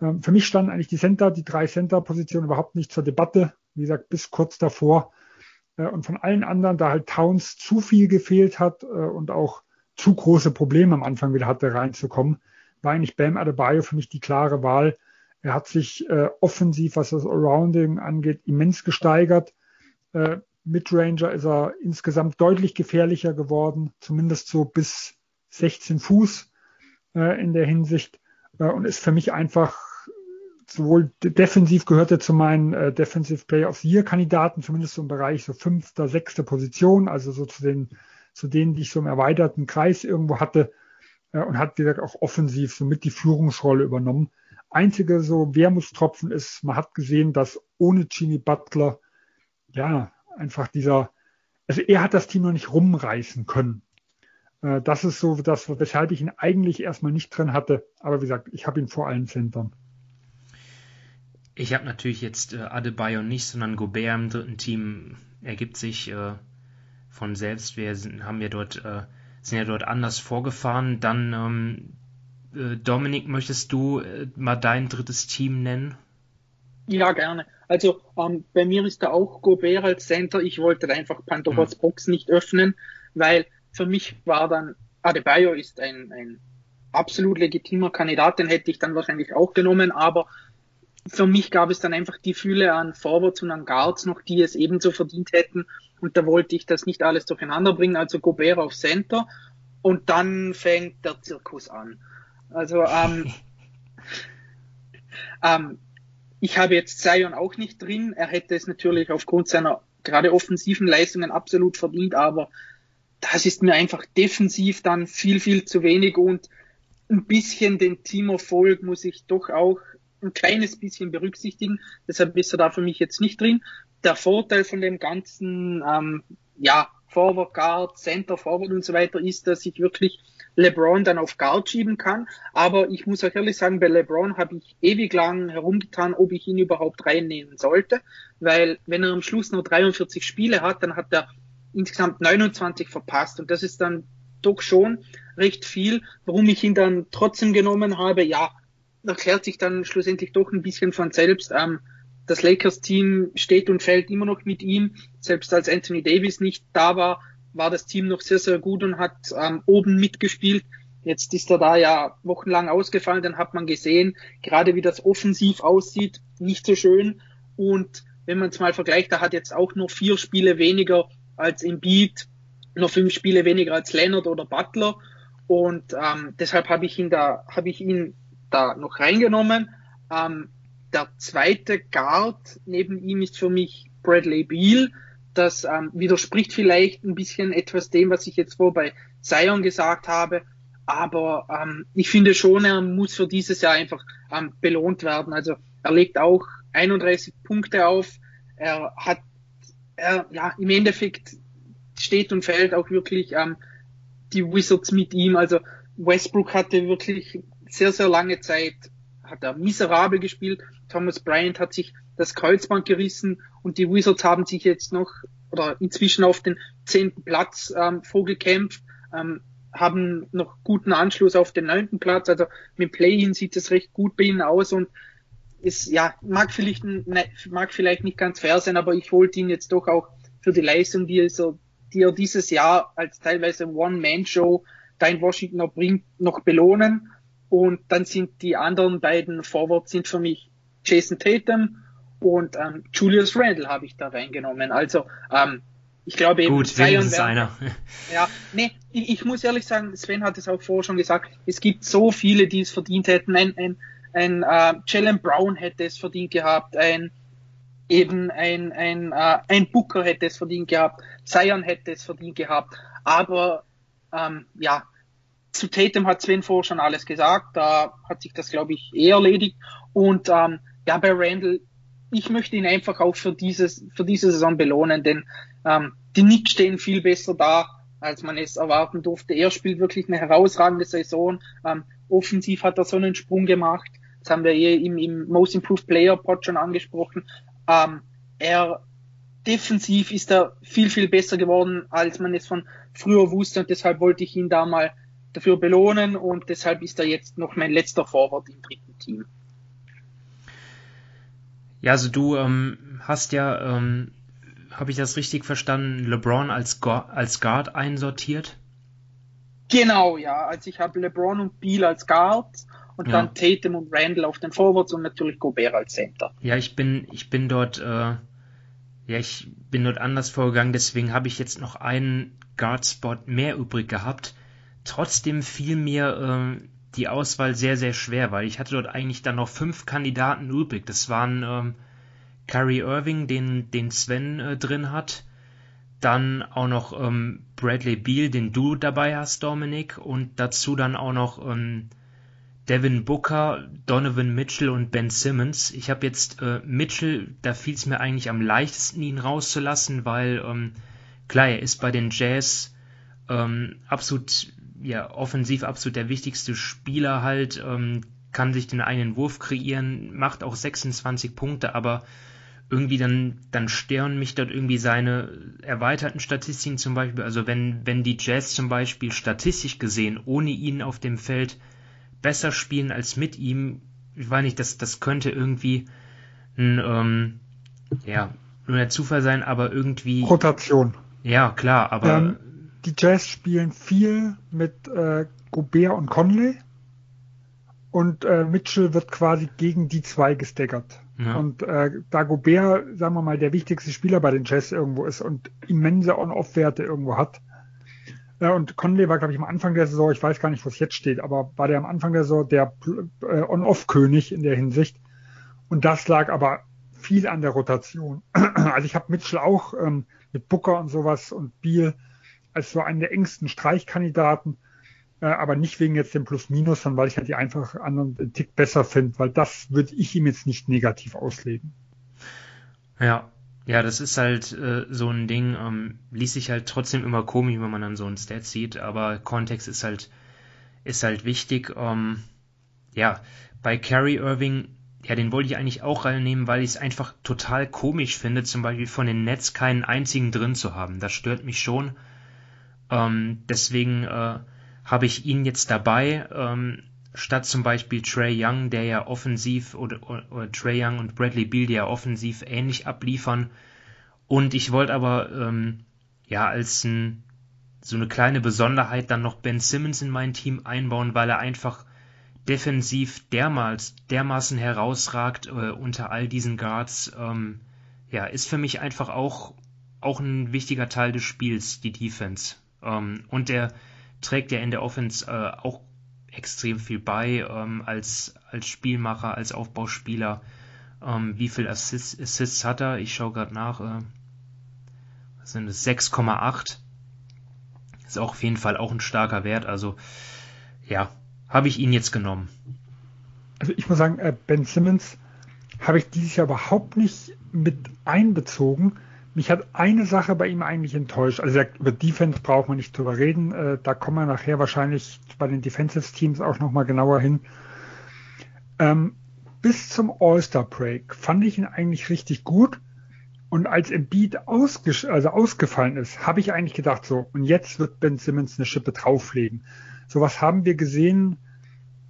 Ähm, für mich standen eigentlich die Center, die drei Center-Positionen überhaupt nicht zur Debatte. Wie gesagt, bis kurz davor. Äh, und von allen anderen, da halt Towns zu viel gefehlt hat äh, und auch zu große Probleme am Anfang wieder hatte, reinzukommen, war eigentlich Bam Adebayo für mich die klare Wahl. Er hat sich äh, offensiv, was das Arounding angeht, immens gesteigert. Äh, Midranger ist er insgesamt deutlich gefährlicher geworden, zumindest so bis 16 Fuß äh, in der Hinsicht äh, und ist für mich einfach sowohl defensiv gehört er zu meinen äh, Defensive Player of the Year Kandidaten, zumindest so im Bereich so fünfter, sechster Position, also so zu den, zu denen, die ich so im erweiterten Kreis irgendwo hatte äh, und hat, wie gesagt, auch offensiv so mit die Führungsrolle übernommen einzige so Wermutstropfen ist, man hat gesehen, dass ohne Jimmy Butler, ja, einfach dieser, also er hat das Team noch nicht rumreißen können. Äh, das ist so das, weshalb ich ihn eigentlich erstmal nicht drin hatte. Aber wie gesagt, ich habe ihn vor allen Centern. Ich habe natürlich jetzt äh, Adebayo nicht, sondern Gobert im dritten Team ergibt sich äh, von selbst. Wir sind, haben ja dort, äh, sind ja dort anders vorgefahren. Dann ähm, äh, Dominik, möchtest du äh, mal dein drittes Team nennen? Ja, gerne. Also ähm, bei mir ist da auch Gobert als Center. Ich wollte einfach Pandoras mhm. Box nicht öffnen, weil für mich war dann Adebayo ist ein, ein absolut legitimer Kandidat, den hätte ich dann wahrscheinlich auch genommen, aber für mich gab es dann einfach die Fülle an Forwards und an Guards noch, die es ebenso verdient hätten. Und da wollte ich das nicht alles durcheinander bringen. Also Gobert auf Center. Und dann fängt der Zirkus an. Also ähm, ähm, ich habe jetzt Zion auch nicht drin. Er hätte es natürlich aufgrund seiner gerade offensiven Leistungen absolut verdient, aber das ist mir einfach defensiv dann viel, viel zu wenig und ein bisschen den Teamerfolg muss ich doch auch ein kleines bisschen berücksichtigen. Deshalb ist er da für mich jetzt nicht drin. Der Vorteil von dem ganzen, ähm, ja, Forward Guard, Center Forward und so weiter ist, dass ich wirklich LeBron dann auf Guard schieben kann. Aber ich muss auch ehrlich sagen, bei LeBron habe ich ewig lang herumgetan, ob ich ihn überhaupt reinnehmen sollte. Weil wenn er am Schluss nur 43 Spiele hat, dann hat er insgesamt 29 verpasst. Und das ist dann doch schon recht viel. Warum ich ihn dann trotzdem genommen habe, ja, erklärt sich dann schlussendlich doch ein bisschen von selbst. Ähm, das Lakers-Team steht und fällt immer noch mit ihm. Selbst als Anthony Davis nicht da war, war das Team noch sehr, sehr gut und hat ähm, oben mitgespielt. Jetzt ist er da ja wochenlang ausgefallen, dann hat man gesehen, gerade wie das offensiv aussieht, nicht so schön. Und wenn man es mal vergleicht, da hat jetzt auch nur vier Spiele weniger als Embiid, nur fünf Spiele weniger als Leonard oder Butler. Und ähm, deshalb habe ich ihn da, habe ich ihn da noch reingenommen. Ähm, der zweite Guard neben ihm ist für mich Bradley Beal. Das ähm, widerspricht vielleicht ein bisschen etwas dem, was ich jetzt vor bei Zion gesagt habe. Aber ähm, ich finde schon, er muss für dieses Jahr einfach ähm, belohnt werden. Also er legt auch 31 Punkte auf. Er hat, er, ja, im Endeffekt steht und fällt auch wirklich ähm, die Wizards mit ihm. Also Westbrook hatte wirklich sehr, sehr lange Zeit, hat er miserabel gespielt. Thomas Bryant hat sich das Kreuzband gerissen und die Wizards haben sich jetzt noch oder inzwischen auf den zehnten Platz ähm, vorgekämpft, ähm, haben noch guten Anschluss auf den neunten Platz. Also mit Play-in sieht es recht gut bei ihnen aus und ist ja mag vielleicht ne, mag vielleicht nicht ganz fair sein, aber ich wollte ihn jetzt doch auch für die Leistung, die er, so, die er dieses Jahr als teilweise One-Man-Show da in Washington noch bringt, noch belohnen. Und dann sind die anderen beiden Forwards sind für mich Jason Tatum und ähm, Julius Randle habe ich da reingenommen. Also ähm, ich glaube eben Gut, Zion einer. Ja, nee, ich, ich, muss ehrlich sagen, Sven hat es auch vorher schon gesagt, es gibt so viele, die es verdient hätten. Ein, ein, ein äh, Jalen Brown hätte es verdient gehabt, ein eben ein, ein, äh, ein Booker hätte es verdient gehabt, Zion hätte es verdient gehabt. Aber ähm, ja, zu Tatum hat Sven vor schon alles gesagt. Da hat sich das, glaube ich, eh erledigt. Und ähm, ja, bei Randall, ich möchte ihn einfach auch für dieses für diese Saison belohnen, denn ähm, die Knicks stehen viel besser da, als man es erwarten durfte. Er spielt wirklich eine herausragende Saison. Ähm, offensiv hat er so einen Sprung gemacht. Das haben wir eh im, im Most Improved Player Pod schon angesprochen. Ähm, er defensiv ist er viel, viel besser geworden, als man es von früher wusste und deshalb wollte ich ihn da mal dafür belohnen und deshalb ist er jetzt noch mein letzter Forward im dritten Team. Ja, also du ähm, hast ja, ähm, habe ich das richtig verstanden, LeBron als, als Guard einsortiert? Genau, ja. Also ich habe LeBron und Beal als Guards und ja. dann Tatum und Randall auf den Forwards und natürlich Gobert als Center. Ja, ich bin, ich bin dort, äh, ja, ich bin dort anders vorgegangen, deswegen habe ich jetzt noch einen Guard-Spot mehr übrig gehabt. Trotzdem fiel mir äh, die Auswahl sehr, sehr schwer, weil ich hatte dort eigentlich dann noch fünf Kandidaten übrig. Das waren ähm, Kyrie Irving, den, den Sven äh, drin hat, dann auch noch ähm, Bradley Beal, den du dabei hast, Dominik, und dazu dann auch noch ähm, Devin Booker, Donovan Mitchell und Ben Simmons. Ich habe jetzt äh, Mitchell, da fiel es mir eigentlich am leichtesten, ihn rauszulassen, weil ähm, klar, er ist bei den Jazz ähm, absolut, ja, offensiv absolut der wichtigste Spieler halt, ähm, kann sich den einen Wurf kreieren, macht auch 26 Punkte, aber irgendwie dann, dann stören mich dort irgendwie seine erweiterten Statistiken zum Beispiel. Also wenn, wenn die Jazz zum Beispiel statistisch gesehen ohne ihn auf dem Feld besser spielen als mit ihm. Ich weiß nicht, das, das könnte irgendwie ein, ähm, ja, nur der Zufall sein, aber irgendwie. Rotation. Ja, klar, aber. Ähm, die Jazz spielen viel mit äh, Gobert und Conley und äh, Mitchell wird quasi gegen die zwei gesteggert. Ja. Und äh, da Gobert, sagen wir mal, der wichtigste Spieler bei den Jazz irgendwo ist und immense On-Off-Werte irgendwo hat, ja, und Conley war, glaube ich, am Anfang der Saison, ich weiß gar nicht, wo es jetzt steht, aber war der am Anfang der Saison der äh, On-Off-König in der Hinsicht. Und das lag aber viel an der Rotation. Also ich habe Mitchell auch ähm, mit Booker und sowas und Beal als so einen der engsten Streichkandidaten, äh, aber nicht wegen jetzt dem Plus-Minus, sondern weil ich halt die einfach anderen einen Tick besser finde, weil das würde ich ihm jetzt nicht negativ auslegen. Ja, ja, das ist halt äh, so ein Ding, ähm, ließ sich halt trotzdem immer komisch, wenn man dann so ein Stat sieht, aber Kontext ist halt, ist halt wichtig. Ähm, ja, bei Carrie Irving, ja, den wollte ich eigentlich auch reinnehmen, weil ich es einfach total komisch finde, zum Beispiel von den Nets keinen einzigen drin zu haben. Das stört mich schon. Ähm, deswegen äh, habe ich ihn jetzt dabei. Ähm, statt zum Beispiel Trey Young, der ja offensiv oder, oder, Trey Young und Bradley Beal, die ja offensiv ähnlich abliefern. Und ich wollte aber ähm, ja als ein, so eine kleine Besonderheit dann noch Ben Simmons in mein Team einbauen, weil er einfach defensiv dermals, dermaßen herausragt äh, unter all diesen Guards. Ähm, ja, ist für mich einfach auch, auch ein wichtiger Teil des Spiels, die Defense. Ähm, und der trägt ja in der Offense äh, auch extrem viel bei ähm, als, als Spielmacher, als Aufbauspieler. Ähm, wie viel Assists, Assists hat er? Ich schaue gerade nach. Äh, sind es 6,8. Ist auch auf jeden Fall auch ein starker Wert. Also ja, habe ich ihn jetzt genommen. Also ich muss sagen, äh, Ben Simmons habe ich dieses Jahr überhaupt nicht mit einbezogen. Mich hat eine Sache bei ihm eigentlich enttäuscht. Also über Defense braucht man nicht drüber reden. Äh, da kommen wir nachher wahrscheinlich bei den Defensive Teams auch nochmal genauer hin. Ähm, bis zum All-Star Break fand ich ihn eigentlich richtig gut. Und als Embiid ausges also ausgefallen ist, habe ich eigentlich gedacht, so, und jetzt wird Ben Simmons eine Schippe drauflegen. So was haben wir gesehen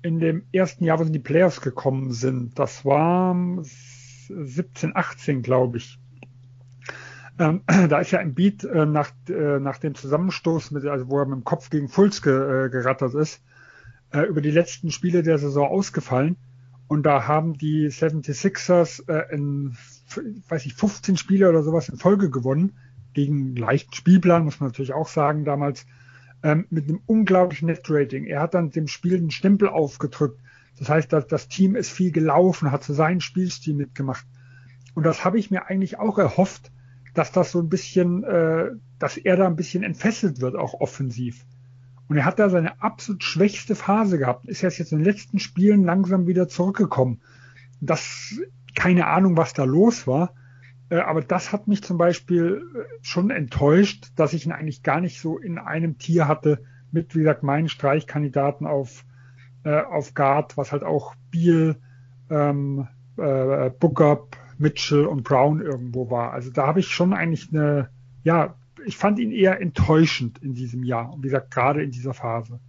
in dem ersten Jahr, wo sie in die Playoffs gekommen sind. Das war 17, 18, glaube ich. Ähm, da ist ja ein Beat äh, nach, äh, nach dem Zusammenstoß, mit, also wo er mit dem Kopf gegen Fulz ge, äh, gerattert ist, äh, über die letzten Spiele der Saison ausgefallen. Und da haben die 76ers äh, in, weiß ich, 15 Spiele oder sowas in Folge gewonnen. Gegen leichten Spielplan, muss man natürlich auch sagen, damals. Ähm, mit einem unglaublichen Net-Rating. Er hat dann dem Spiel einen Stempel aufgedrückt. Das heißt, das, das Team ist viel gelaufen, hat so seinen Spielstil mitgemacht. Und das habe ich mir eigentlich auch erhofft, dass das so ein bisschen, äh, dass er da ein bisschen entfesselt wird, auch offensiv. Und er hat da seine absolut schwächste Phase gehabt, ist erst jetzt in den letzten Spielen langsam wieder zurückgekommen. Das, keine Ahnung, was da los war. Äh, aber das hat mich zum Beispiel äh, schon enttäuscht, dass ich ihn eigentlich gar nicht so in einem Tier hatte mit, wie gesagt, meinen Streichkandidaten auf, äh, auf Guard, was halt auch Biel, ähm, äh, Booker, Mitchell und Brown irgendwo war. Also da habe ich schon eigentlich eine, ja, ich fand ihn eher enttäuschend in diesem Jahr. Und wie gesagt, gerade in dieser Phase.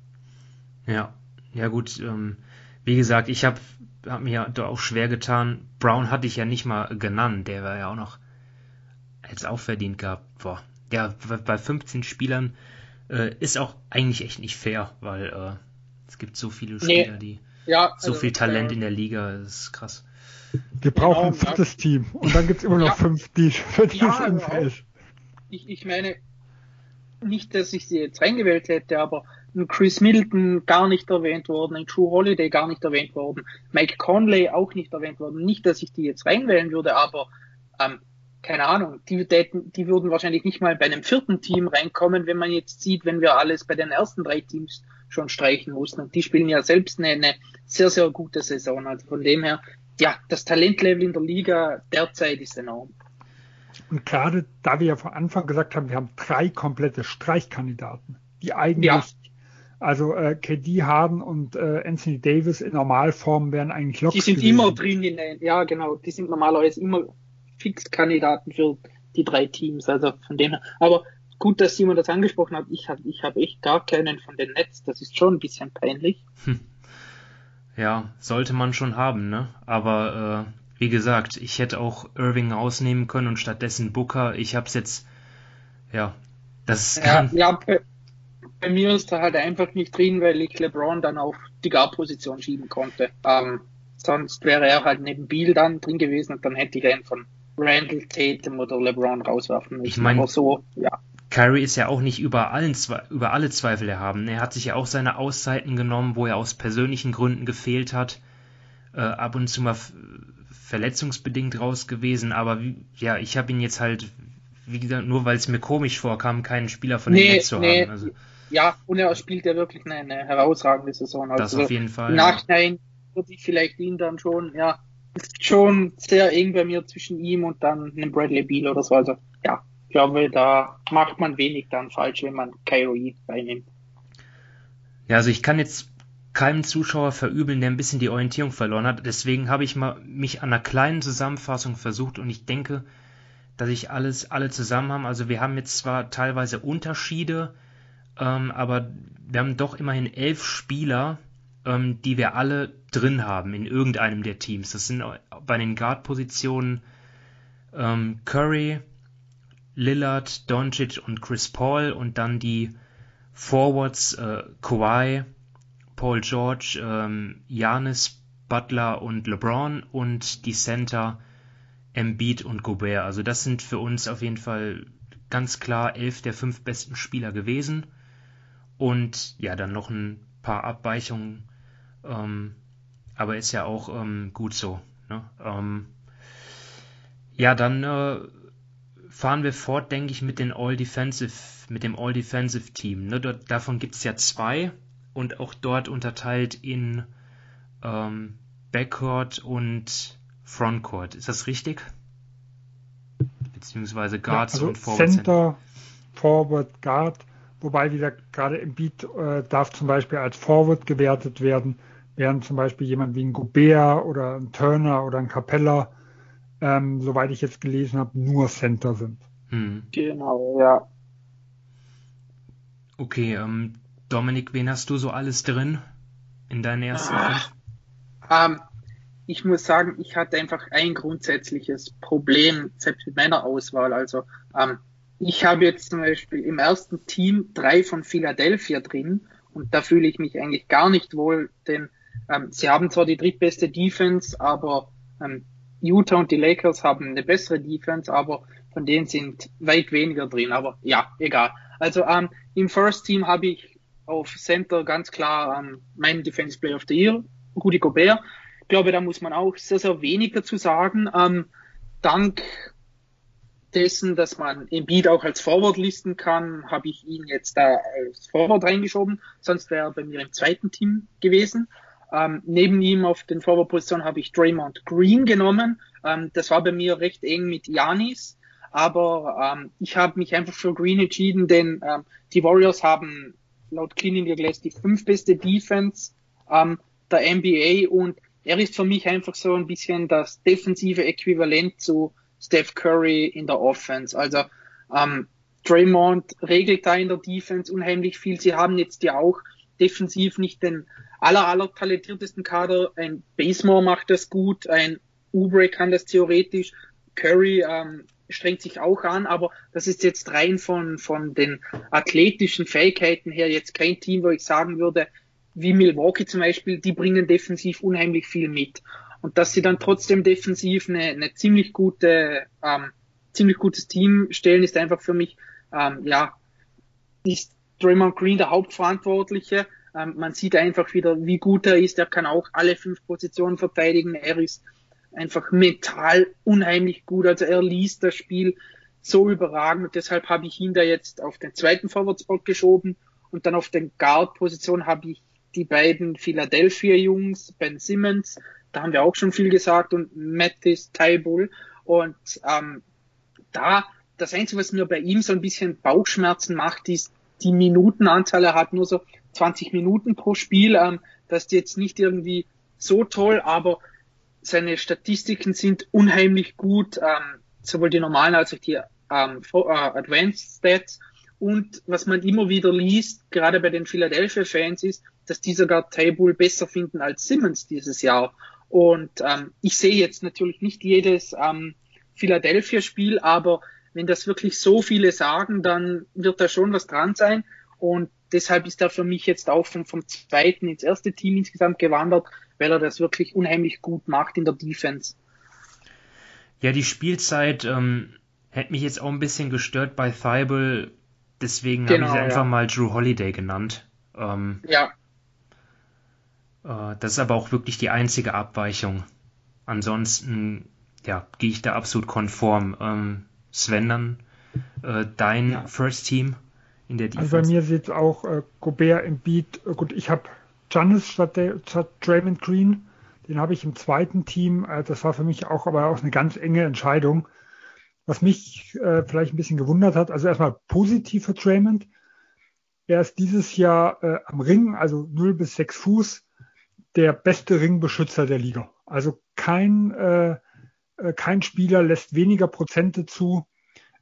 Ja, ja gut. Ähm, wie gesagt, ich habe hab mir da auch schwer getan. Brown hatte ich ja nicht mal genannt. Der war ja auch noch jetzt auch verdient gehabt. Boah. Ja, bei 15 Spielern äh, ist auch eigentlich echt nicht fair, weil äh, es gibt so viele Spieler, nee. die ja, so also, viel Talent äh, in der Liga, das ist krass. Wir brauchen genau, ein viertes ja. Team und dann gibt es immer noch ja. fünf, die für die ja, es ich, ich meine, nicht, dass ich sie jetzt reingewählt hätte, aber ein Chris Middleton gar nicht erwähnt worden, ein True Holiday gar nicht erwähnt worden, Mike Conley auch nicht erwähnt worden. Nicht, dass ich die jetzt reinwählen würde, aber ähm, keine Ahnung, die, die würden wahrscheinlich nicht mal bei einem vierten Team reinkommen, wenn man jetzt sieht, wenn wir alles bei den ersten drei Teams schon streichen mussten. Und die spielen ja selbst eine, eine sehr, sehr gute Saison. Also von dem her, ja, das Talentlevel in der Liga derzeit ist enorm. Und gerade da wir ja von Anfang gesagt haben, wir haben drei komplette Streichkandidaten, die eigentlich, ja. also äh, KD Harden und äh, Anthony Davis in Normalform wären eigentlich locker. Die sind gewesen. immer drin in der, ja genau, die sind normalerweise immer Fixkandidaten für die drei Teams. Also von dem her. Aber gut, dass Simon das angesprochen hat. Ich habe ich hab echt gar keinen von den Nets. Das ist schon ein bisschen peinlich. Hm. Ja, sollte man schon haben, ne? Aber äh, wie gesagt, ich hätte auch Irving rausnehmen können und stattdessen Booker. Ich hab's jetzt, ja, das ja, ja, bei, bei, mir ist er halt einfach nicht drin, weil ich LeBron dann auf die Guard-Position schieben konnte. Ähm, sonst wäre er halt neben Beal dann drin gewesen und dann hätte ich einen von Randall Tatum oder LeBron rauswerfen müssen. Ich meine, so, ja. Kyrie ist ja auch nicht über, allen, über alle Zweifel erhaben. Er hat sich ja auch seine Auszeiten genommen, wo er aus persönlichen Gründen gefehlt hat. Äh, ab und zu mal verletzungsbedingt raus gewesen, aber wie, ja, ich habe ihn jetzt halt, wie gesagt, nur weil es mir komisch vorkam, keinen Spieler von nee, Netz zu nee. haben. Also, ja, und er spielt ja wirklich eine, eine herausragende Saison. Also das auf jeden Fall. Im Nachhinein würde ich vielleicht ihn dann schon, ja, ist schon sehr eng bei mir zwischen ihm und dann einem Bradley Beal oder so. Also, ja, glaube, da macht man wenig dann falsch, wenn man Kyrie reinnimmt. Ja, also ich kann jetzt keinem Zuschauer verübeln, der ein bisschen die Orientierung verloren hat. Deswegen habe ich mal mich an einer kleinen Zusammenfassung versucht und ich denke, dass ich alles alle zusammen haben. Also wir haben jetzt zwar teilweise Unterschiede, ähm, aber wir haben doch immerhin elf Spieler, ähm, die wir alle drin haben in irgendeinem der Teams. Das sind bei den Guard-Positionen ähm, Curry, Lillard, Doncic und Chris Paul und dann die Forwards äh, Kawhi, Paul George, ähm, Butler und LeBron und die Center Embiid und Gobert. Also das sind für uns auf jeden Fall ganz klar elf der fünf besten Spieler gewesen. Und ja, dann noch ein paar Abweichungen. Ähm, aber ist ja auch ähm, gut so. Ne? Ähm, ja, dann äh, fahren wir fort, denke ich, mit den All Defensive, mit dem All Defensive Team. Ne? Dort, davon gibt es ja zwei und auch dort unterteilt in ähm, Backcourt und Frontcourt. Ist das richtig? Beziehungsweise Guards ja, also und Forward. Center, Forward, Guard. Wobei wieder gerade im Beat äh, darf zum Beispiel als Forward gewertet werden, während zum Beispiel jemand wie ein Gobert oder ein Turner oder ein Capella, ähm, soweit ich jetzt gelesen habe, nur Center sind. Hm. Genau, ja. Okay, ähm, Dominik, wen hast du so alles drin in deinen ersten fünf? Ähm, ich muss sagen, ich hatte einfach ein grundsätzliches Problem, selbst mit meiner Auswahl. Also ähm, ich habe jetzt zum Beispiel im ersten Team drei von Philadelphia drin und da fühle ich mich eigentlich gar nicht wohl, denn ähm, sie haben zwar die drittbeste Defense, aber ähm, Utah und die Lakers haben eine bessere Defense, aber von denen sind weit weniger drin. Aber ja, egal. Also ähm, im First Team habe ich auf Center ganz klar ähm, mein Defense Player of the Year, Rudy Gobert. Ich glaube, da muss man auch sehr, sehr wenig dazu sagen. Ähm, dank dessen, dass man Embiid auch als Forward listen kann, habe ich ihn jetzt da als Forward reingeschoben, sonst wäre er bei mir im zweiten Team gewesen. Ähm, neben ihm auf den Forward-Position habe ich Draymond Green genommen. Ähm, das war bei mir recht eng mit Janis, aber ähm, ich habe mich einfach für Green entschieden, denn ähm, die Warriors haben laut Clean India Glass die fünf beste Defense ähm, der NBA und er ist für mich einfach so ein bisschen das defensive Äquivalent zu Steph Curry in der Offense. Also ähm, Draymond regelt da in der Defense unheimlich viel. Sie haben jetzt ja auch defensiv nicht den aller, aller talentiertesten Kader. Ein Basemore macht das gut, ein Oubre kann das theoretisch, Curry ähm, strengt sich auch an, aber das ist jetzt rein von, von den athletischen Fähigkeiten her jetzt kein Team, wo ich sagen würde, wie Milwaukee zum Beispiel, die bringen defensiv unheimlich viel mit. Und dass sie dann trotzdem defensiv eine, eine ziemlich gute, ähm, ziemlich gutes Team stellen, ist einfach für mich, ähm, ja, ist Draymond Green der Hauptverantwortliche. Ähm, man sieht einfach wieder, wie gut er ist. Er kann auch alle fünf Positionen verteidigen. Er ist einfach mental unheimlich gut. Also er liest das Spiel so überragend. Deshalb habe ich ihn da jetzt auf den zweiten Forward-Spot geschoben. Und dann auf den Guard-Position habe ich die beiden Philadelphia-Jungs, Ben Simmons, da haben wir auch schon viel gesagt, und Mattis Taibull. Und ähm, da, das Einzige, was mir bei ihm so ein bisschen Bauchschmerzen macht, ist die Minutenanzahl. Er hat nur so 20 Minuten pro Spiel. Ähm, das ist jetzt nicht irgendwie so toll, aber seine Statistiken sind unheimlich gut, ähm, sowohl die normalen als auch die ähm, äh, Advanced Stats. Und was man immer wieder liest, gerade bei den Philadelphia Fans, ist, dass die sogar Table besser finden als Simmons dieses Jahr. Und ähm, ich sehe jetzt natürlich nicht jedes ähm, Philadelphia-Spiel, aber wenn das wirklich so viele sagen, dann wird da schon was dran sein. Und deshalb ist er für mich jetzt auch vom, vom zweiten ins erste Team insgesamt gewandert, weil er das wirklich unheimlich gut macht in der Defense. Ja, die Spielzeit ähm, hätte mich jetzt auch ein bisschen gestört bei Thibault, deswegen genau, habe ich sie einfach ja. mal Drew Holiday genannt. Ähm, ja. Äh, das ist aber auch wirklich die einzige Abweichung. Ansonsten, ja, gehe ich da absolut konform. Ähm, Sven, dann äh, dein ja. First Team in der Defense? Also bei mir sieht es auch äh, Gobert im Beat. Äh, gut, ich habe Giannis statt, statt Draymond Green. Den habe ich im zweiten Team. Äh, das war für mich auch aber auch eine ganz enge Entscheidung. Was mich äh, vielleicht ein bisschen gewundert hat, also erstmal positiv für Draymond. Er ist dieses Jahr äh, am Ring, also 0 bis 6 Fuß, der beste Ringbeschützer der Liga. Also kein, äh, äh, kein Spieler lässt weniger Prozente zu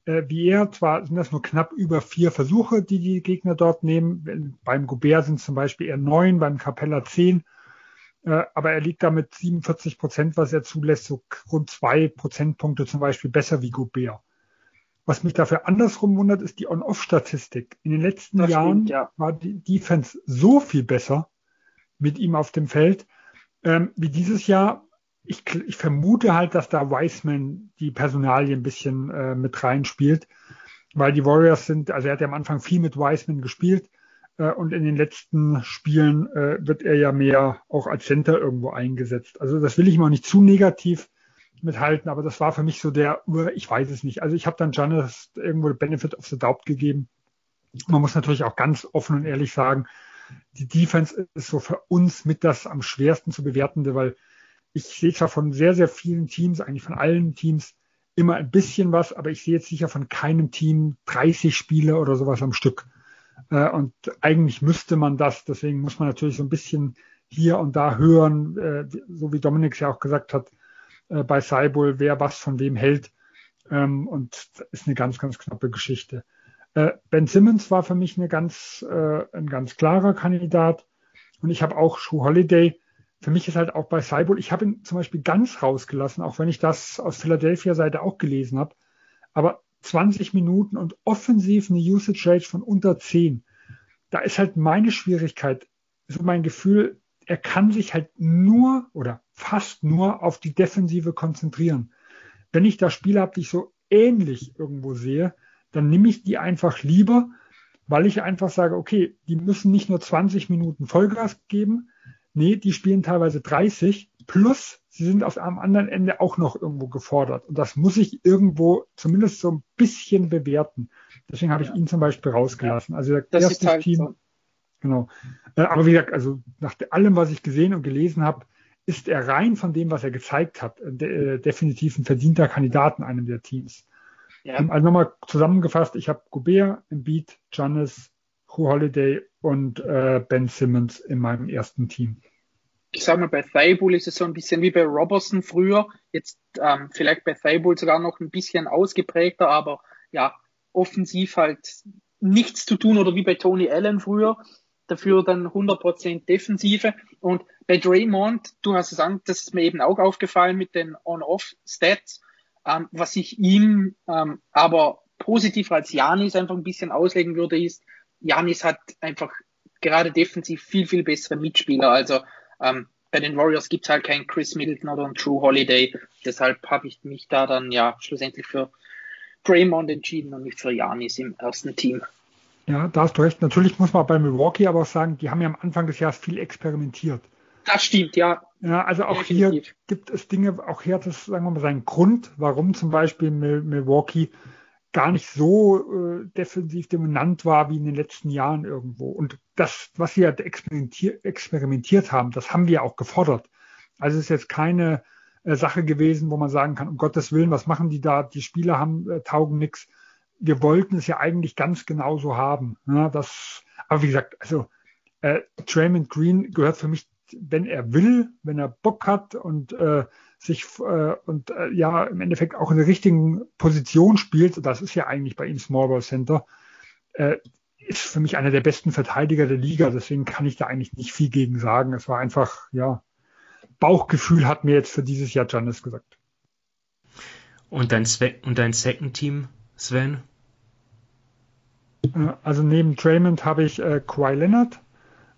äh, wie er. Zwar sind das nur knapp über vier Versuche, die die Gegner dort nehmen. Beim Gobert sind zum Beispiel eher neun, beim Capella zehn. Äh, aber er liegt damit 47 Prozent, was er zulässt, so rund zwei Prozentpunkte zum Beispiel besser wie Gobert. Was mich dafür andersrum wundert, ist die On-Off-Statistik. In den letzten das Jahren stimmt, ja. war die Defense so viel besser mit ihm auf dem Feld, ähm, wie dieses Jahr ich, ich vermute halt, dass da Wiseman die Personalie ein bisschen äh, mit reinspielt, weil die Warriors sind, also er hat ja am Anfang viel mit Wiseman gespielt äh, und in den letzten Spielen äh, wird er ja mehr auch als Center irgendwo eingesetzt. Also das will ich mal nicht zu negativ mithalten, aber das war für mich so der, ich weiß es nicht. Also ich habe dann Janis irgendwo Benefit of the Doubt gegeben. Man muss natürlich auch ganz offen und ehrlich sagen, die Defense ist so für uns mit das am schwersten zu bewertende, weil ich sehe zwar von sehr, sehr vielen Teams, eigentlich von allen Teams, immer ein bisschen was, aber ich sehe jetzt sicher von keinem Team 30 Spiele oder sowas am Stück. Äh, und eigentlich müsste man das, deswegen muss man natürlich so ein bisschen hier und da hören, äh, so wie Dominik ja auch gesagt hat, äh, bei Seibul, wer was von wem hält. Ähm, und das ist eine ganz, ganz knappe Geschichte. Ben Simmons war für mich eine ganz, ein ganz klarer Kandidat. Und ich habe auch Schuh Holiday für mich ist halt auch bei Cyborg, ich habe ihn zum Beispiel ganz rausgelassen, auch wenn ich das aus Philadelphia-Seite auch gelesen habe. Aber 20 Minuten und offensiv eine Usage Rate von unter 10. Da ist halt meine Schwierigkeit, so mein Gefühl, er kann sich halt nur oder fast nur auf die Defensive konzentrieren. Wenn ich da Spiele habe, die ich so ähnlich irgendwo sehe, dann nehme ich die einfach lieber, weil ich einfach sage, okay, die müssen nicht nur 20 Minuten Vollgas geben, Nee, die spielen teilweise 30 Plus, sie sind auf einem anderen Ende auch noch irgendwo gefordert. Und das muss ich irgendwo zumindest so ein bisschen bewerten. Deswegen habe ich ihn zum Beispiel rausgelassen. Also das erstes Team. So. Genau. Äh, aber wie gesagt, also nach allem, was ich gesehen und gelesen habe, ist er rein von dem, was er gezeigt hat, äh, de äh, definitiv ein verdienter Kandidat in einem der Teams. Ja. Ähm, also nochmal zusammengefasst, ich habe Gobert, Embiid, Giannis, Hugh Holiday und äh, Ben Simmons in meinem ersten Team. Ich sag mal, bei Thibault ist es so ein bisschen wie bei Robertson früher. Jetzt ähm, vielleicht bei Thibault sogar noch ein bisschen ausgeprägter, aber ja, offensiv halt nichts zu tun oder wie bei Tony Allen früher dafür dann 100% Defensive. Und bei Draymond, du hast es an, das ist mir eben auch aufgefallen mit den On-Off-Stats, ähm, was ich ihm ähm, aber positiv als Janis einfach ein bisschen auslegen würde, ist, Janis hat einfach gerade defensiv viel, viel bessere Mitspieler. Also ähm, bei den Warriors gibt's halt keinen Chris Middleton oder einen True Holiday. Deshalb habe ich mich da dann ja schlussendlich für Draymond entschieden und nicht für Janis im ersten Team. Ja, da hast du recht. Natürlich muss man bei Milwaukee aber auch sagen, die haben ja am Anfang des Jahres viel experimentiert. Das stimmt, ja. Ja, also auch Definitiv. hier gibt es Dinge, auch hier hat es, sagen wir mal, seinen Grund, warum zum Beispiel Milwaukee gar nicht so äh, defensiv dominant war wie in den letzten Jahren irgendwo. Und das, was sie halt experimentier experimentiert haben, das haben wir auch gefordert. Also es ist jetzt keine äh, Sache gewesen, wo man sagen kann, um Gottes Willen, was machen die da? Die Spieler haben äh, taugen nichts wir wollten es ja eigentlich ganz genauso haben. Ja, das, aber wie gesagt, also äh, Draymond Green gehört für mich, wenn er will, wenn er Bock hat und äh, sich äh, und äh, ja im Endeffekt auch in der richtigen Position spielt, das ist ja eigentlich bei ihm Small Ball Center, äh, ist für mich einer der besten Verteidiger der Liga. Deswegen kann ich da eigentlich nicht viel gegen sagen. Es war einfach, ja, Bauchgefühl hat mir jetzt für dieses Jahr Janis gesagt. Und dein, Zwe und dein Second Team, Sven? Äh, also neben Draymond habe ich äh, Kawhi Leonard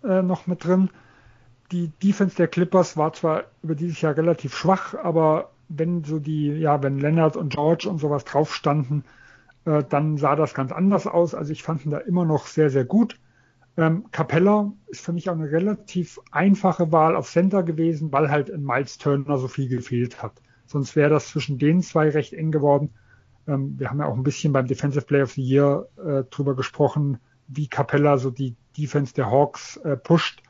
äh, noch mit drin. Die Defense der Clippers war zwar über dieses Jahr relativ schwach, aber wenn so die, ja, wenn Leonard und George und sowas drauf standen, äh, dann sah das ganz anders aus. Also ich fand ihn da immer noch sehr, sehr gut. Ähm, Capella ist für mich auch eine relativ einfache Wahl auf Center gewesen, weil halt in Miles Turner so viel gefehlt hat. Sonst wäre das zwischen den zwei recht eng geworden. Ähm, wir haben ja auch ein bisschen beim Defensive Player of the Year äh, drüber gesprochen, wie Capella so die Defense der Hawks äh, pusht.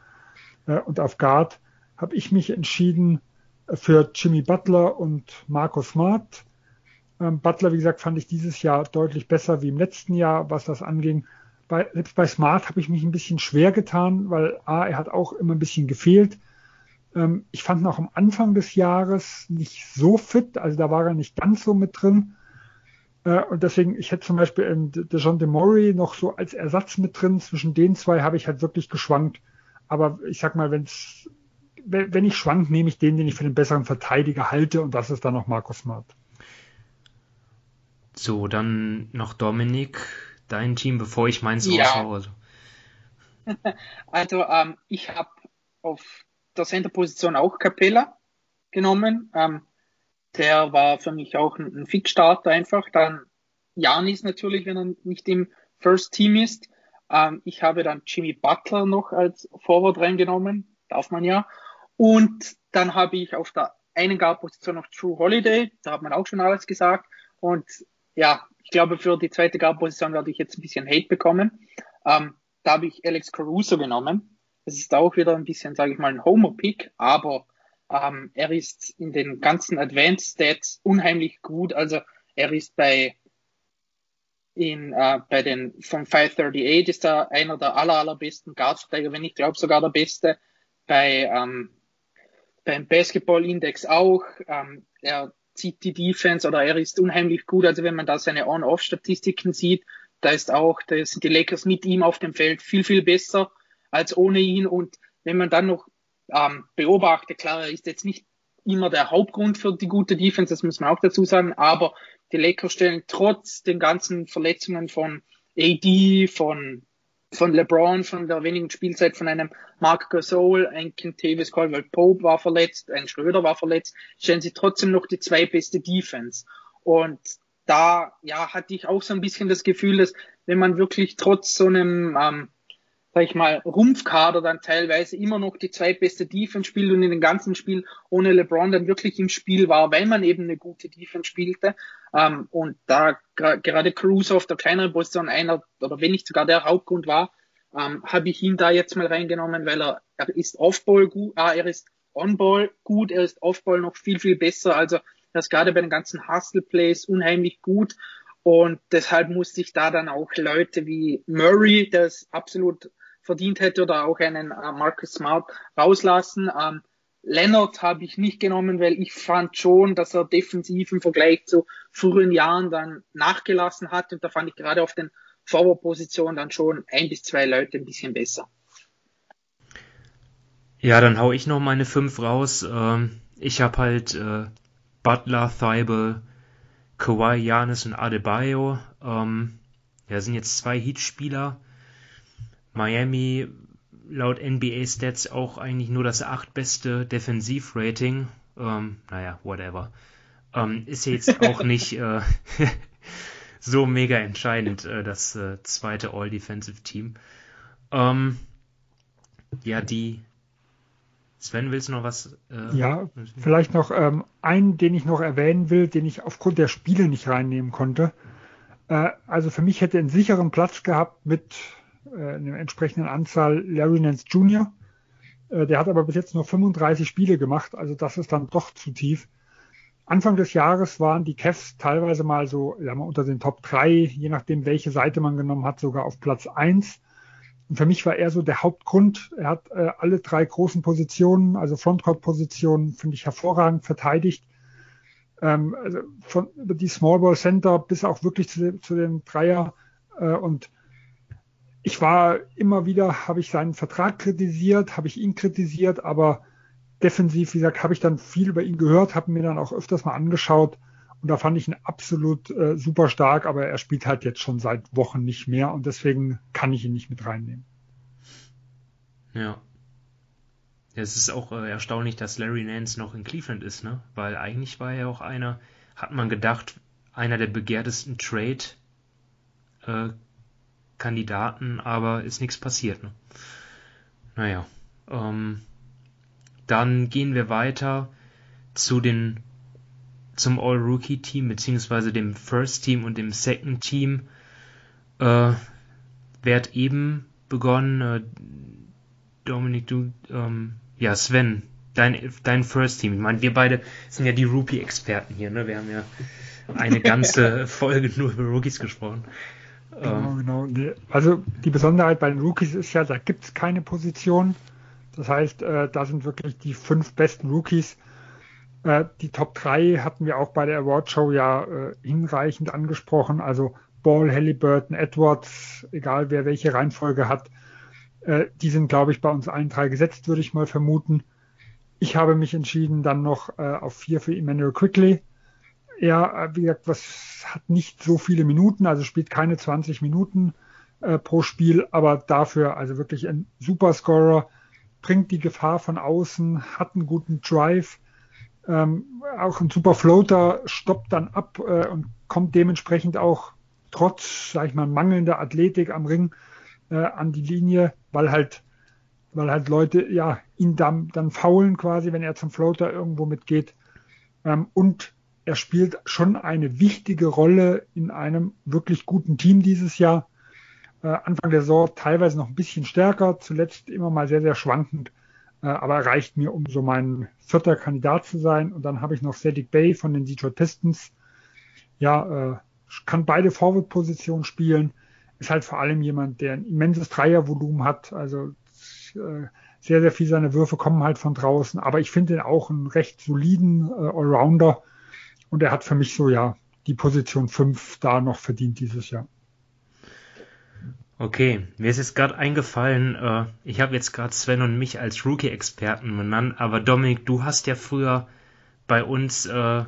Äh, und auf Guard habe ich mich entschieden äh, für Jimmy Butler und Marco Smart. Ähm, Butler, wie gesagt, fand ich dieses Jahr deutlich besser wie im letzten Jahr, was das anging. Bei, selbst bei Smart habe ich mich ein bisschen schwer getan, weil A, er hat auch immer ein bisschen gefehlt. Ähm, ich fand ihn auch am Anfang des Jahres nicht so fit, also da war er nicht ganz so mit drin. Äh, und deswegen, ich hätte zum Beispiel ähm, John DeMori noch so als Ersatz mit drin. Zwischen den zwei habe ich halt wirklich geschwankt. Aber ich sag mal, wenn's, wenn ich schwank, nehme ich den, den ich für den besseren Verteidiger halte. Und das ist dann noch Markus Smart. So, dann noch Dominik, dein Team, bevor ich meins ja. raushaue. Also, ähm, ich habe auf der Center-Position auch Capella genommen. Ähm, der war für mich auch ein, ein Fixstarter einfach. Dann Janis natürlich, wenn er nicht im First Team ist. Ähm, ich habe dann Jimmy Butler noch als Forward reingenommen, darf man ja. Und dann habe ich auf der einen Guard-Position noch True Holiday, da hat man auch schon alles gesagt. Und ja, ich glaube, für die zweite Guard-Position werde ich jetzt ein bisschen Hate bekommen. Ähm, da habe ich Alex Caruso genommen. Das ist auch wieder ein bisschen, sage ich mal, ein Homer-Pick, aber ähm, er ist in den ganzen Advanced Stats unheimlich gut. Also er ist bei in, äh, bei den von 538 ist er einer der aller, allerbesten Guardverteidiger, wenn ich glaube sogar der beste. Bei ähm, beim Basketball Index auch. Ähm, er zieht die Defense oder er ist unheimlich gut. Also wenn man da seine On-Off-Statistiken sieht, da ist auch, da sind die Lakers mit ihm auf dem Feld viel, viel besser als ohne ihn. Und wenn man dann noch ähm, beobachte. Klar, er ist jetzt nicht immer der Hauptgrund für die gute Defense, das muss man auch dazu sagen, aber die Lakers stellen trotz den ganzen Verletzungen von AD, von von LeBron, von der wenigen Spielzeit von einem Mark Gasol, ein Kentavious Caldwell Pope war verletzt, ein Schröder war verletzt, stellen sie trotzdem noch die zwei beste Defense. Und da, ja, hatte ich auch so ein bisschen das Gefühl, dass wenn man wirklich trotz so einem ähm, sag ich mal, Rumpfkader dann teilweise immer noch die zweitbeste Defense spielt und in den ganzen Spiel ohne LeBron dann wirklich im Spiel war, weil man eben eine gute Defense spielte. Ähm, und da gerade Cruz auf der kleineren Position einer, oder wenn nicht sogar der Hauptgrund war, ähm, habe ich ihn da jetzt mal reingenommen, weil er, er ist Off-Ball gut, ah, er ist On-Ball gut, er ist Off-Ball noch viel, viel besser. Also er ist gerade bei den ganzen Hustle-Plays unheimlich gut. Und deshalb musste ich da dann auch Leute wie Murray, der es absolut verdient hätte, oder auch einen äh, Marcus Smart rauslassen. Ähm, Leonard habe ich nicht genommen, weil ich fand schon, dass er defensiv im Vergleich zu früheren Jahren dann nachgelassen hat. Und da fand ich gerade auf den Forward-Positionen dann schon ein bis zwei Leute ein bisschen besser. Ja, dann hau ich noch meine fünf raus. Ähm, ich habe halt äh, Butler, Thibault, Kawhi, Janis und Adebayo. Ähm, ja, sind jetzt zwei Heat-Spieler. Miami laut NBA Stats auch eigentlich nur das achtbeste Defensivrating. Ähm, naja, whatever. Ähm, ist jetzt auch nicht äh, so mega entscheidend, äh, das äh, zweite All-Defensive-Team. Ähm, ja, die Sven, willst du noch was? Äh, ja, vielleicht noch ähm, einen, den ich noch erwähnen will, den ich aufgrund der Spiele nicht reinnehmen konnte. Äh, also für mich hätte einen sicheren Platz gehabt mit äh, einer entsprechenden Anzahl Larry Nance Jr. Äh, der hat aber bis jetzt nur 35 Spiele gemacht, also das ist dann doch zu tief. Anfang des Jahres waren die Cavs teilweise mal so ja, mal unter den Top 3, je nachdem welche Seite man genommen hat, sogar auf Platz 1. Und für mich war er so der Hauptgrund. Er hat äh, alle drei großen Positionen, also Frontcourt-Positionen, finde ich hervorragend verteidigt. Ähm, also von über die Small Ball Center bis auch wirklich zu, zu dem Dreier. Äh, und ich war immer wieder, habe ich seinen Vertrag kritisiert, habe ich ihn kritisiert, aber defensiv, wie gesagt, habe ich dann viel über ihn gehört, habe mir dann auch öfters mal angeschaut und da fand ich ihn absolut äh, super stark, aber er spielt halt jetzt schon seit Wochen nicht mehr und deswegen kann ich ihn nicht mit reinnehmen. Ja. Es ist auch äh, erstaunlich, dass Larry Nance noch in Cleveland ist, ne? Weil eigentlich war er auch einer, hat man gedacht, einer der begehrtesten Trade-Kandidaten, äh, aber ist nichts passiert, ne? Naja. Ähm, dann gehen wir weiter zu den zum All-Rookie-Team, beziehungsweise dem First-Team und dem Second-Team. Äh, wer eben begonnen? Äh, Dominik, du, ähm, ja, Sven, dein, dein First-Team. Ich meine, wir beide sind ja die Rookie-Experten hier, ne? Wir haben ja eine ganze Folge nur über Rookies gesprochen. Genau, genau. Also die Besonderheit bei den Rookies ist ja, da gibt es keine Position. Das heißt, äh, da sind wirklich die fünf besten Rookies äh, die Top 3 hatten wir auch bei der Award Show ja äh, hinreichend angesprochen. Also Ball, Halliburton, Edwards, egal wer welche Reihenfolge hat. Äh, die sind, glaube ich, bei uns allen drei gesetzt, würde ich mal vermuten. Ich habe mich entschieden dann noch äh, auf vier für Emmanuel Quickly. Er, äh, wie gesagt, was hat nicht so viele Minuten, also spielt keine 20 Minuten äh, pro Spiel, aber dafür also wirklich ein Superscorer, bringt die Gefahr von außen, hat einen guten Drive, ähm, auch ein super Floater stoppt dann ab äh, und kommt dementsprechend auch trotz, sag ich mal, mangelnder Athletik am Ring äh, an die Linie, weil halt, weil halt Leute ja ihn dann, dann faulen quasi, wenn er zum Floater irgendwo mitgeht. Ähm, und er spielt schon eine wichtige Rolle in einem wirklich guten Team dieses Jahr. Äh, Anfang der Saison teilweise noch ein bisschen stärker, zuletzt immer mal sehr, sehr schwankend. Äh, aber reicht mir, um so mein vierter Kandidat zu sein. Und dann habe ich noch Cedric Bay von den Detroit Pistons. Ja, äh, kann beide Forward-Positionen spielen. Ist halt vor allem jemand, der ein immenses Dreiervolumen hat. Also äh, sehr, sehr viel seine Würfe kommen halt von draußen. Aber ich finde ihn auch einen recht soliden äh, Allrounder. Und er hat für mich so, ja, die Position 5 da noch verdient dieses Jahr. Okay, mir ist jetzt gerade eingefallen, äh, ich habe jetzt gerade Sven und mich als Rookie-Experten benannt, aber Dominik, du hast ja früher bei uns äh,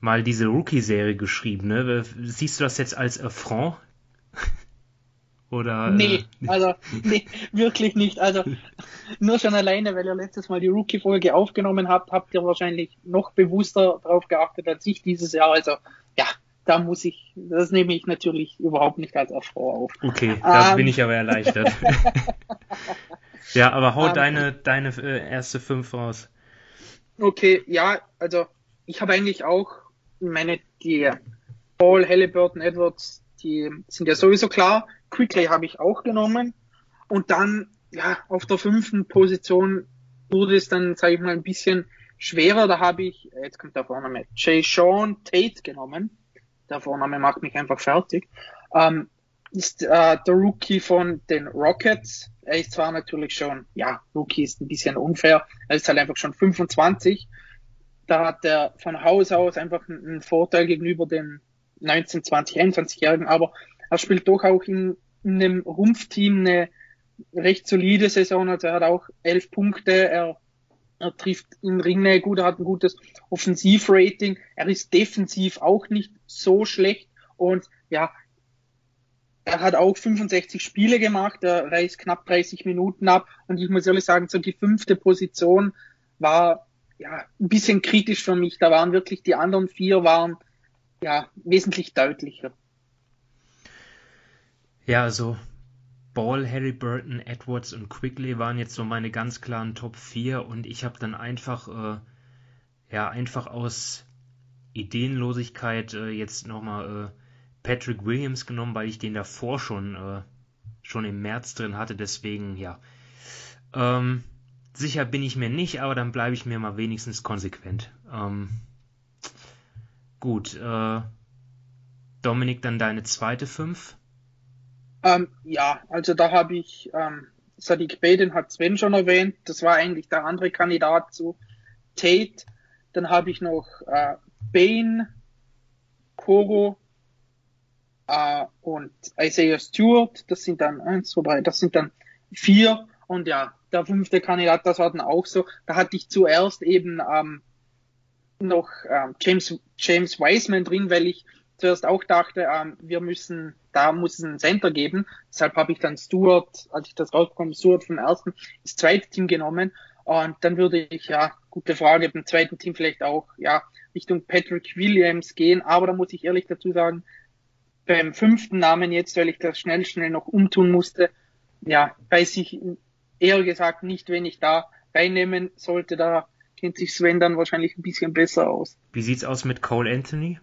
mal diese Rookie-Serie geschrieben, ne? Siehst du das jetzt als Affront? Oder? Nee, äh, also nee, wirklich nicht. Also nur schon alleine, weil ihr letztes Mal die Rookie-Folge aufgenommen habt, habt ihr wahrscheinlich noch bewusster drauf geachtet als ich dieses Jahr. Also ja, da muss ich, das nehme ich natürlich überhaupt nicht als Affront auf. Okay, da ähm, bin ich aber erleichtert. ja, aber hau ähm, deine, deine äh, erste fünf raus. Okay, ja, also ich habe eigentlich auch meine, die Paul, Halliburton, Edwards, die sind ja sowieso klar. Quickly habe ich auch genommen. Und dann, ja, auf der fünften Position wurde es dann, sage ich mal, ein bisschen schwerer. Da habe ich, jetzt kommt der Vorname, Jay Sean Tate genommen. Der Vorname macht mich einfach fertig. Ähm, ist äh, der Rookie von den Rockets. Er ist zwar natürlich schon, ja, Rookie ist ein bisschen unfair. Er ist halt einfach schon 25. Da hat er von Haus aus einfach einen Vorteil gegenüber den 19, 20, 21-Jährigen, aber er spielt doch auch in einem Rumpfteam eine recht solide Saison. Also er hat auch elf Punkte, er, er trifft in Ringnähe gut, er hat ein gutes Offensivrating, er ist defensiv auch nicht so schlecht und ja, er hat auch 65 Spiele gemacht, er reißt knapp 30 Minuten ab und ich muss ehrlich sagen, so die fünfte Position war ja ein bisschen kritisch für mich. Da waren wirklich die anderen vier waren ja, wesentlich deutlicher. Ja, also Ball, Harry Burton, Edwards und Quigley waren jetzt so meine ganz klaren Top 4 und ich habe dann einfach, äh, ja, einfach aus Ideenlosigkeit äh, jetzt nochmal äh, Patrick Williams genommen, weil ich den davor schon, äh, schon im März drin hatte, deswegen, ja. Ähm, sicher bin ich mir nicht, aber dann bleibe ich mir mal wenigstens konsequent. Ähm, Gut, äh, Dominik, dann deine zweite fünf? Ähm, ja, also da habe ich ähm, Sadiq Bey, den hat Sven schon erwähnt. Das war eigentlich der andere Kandidat zu Tate. Dann habe ich noch äh, Bain, Koro äh, und Isaiah Stewart. Das sind dann eins, zwei, drei, das sind dann vier. Und ja, der fünfte Kandidat, das war dann auch so. Da hatte ich zuerst eben ähm, noch ähm, James, James Wiseman drin, weil ich zuerst auch dachte, ähm, wir müssen, da muss es einen Center geben. Deshalb habe ich dann Stuart, als ich das rausbekomme, Stuart vom ersten ins zweite Team genommen. Und dann würde ich, ja, gute Frage, beim zweiten Team vielleicht auch, ja, Richtung Patrick Williams gehen. Aber da muss ich ehrlich dazu sagen, beim fünften Namen jetzt, weil ich das schnell, schnell noch umtun musste, ja, weiß ich eher gesagt nicht, wenn ich da reinnehmen sollte. Da kennt sich Sven dann wahrscheinlich ein bisschen besser aus. Wie sieht's aus mit Cole Anthony?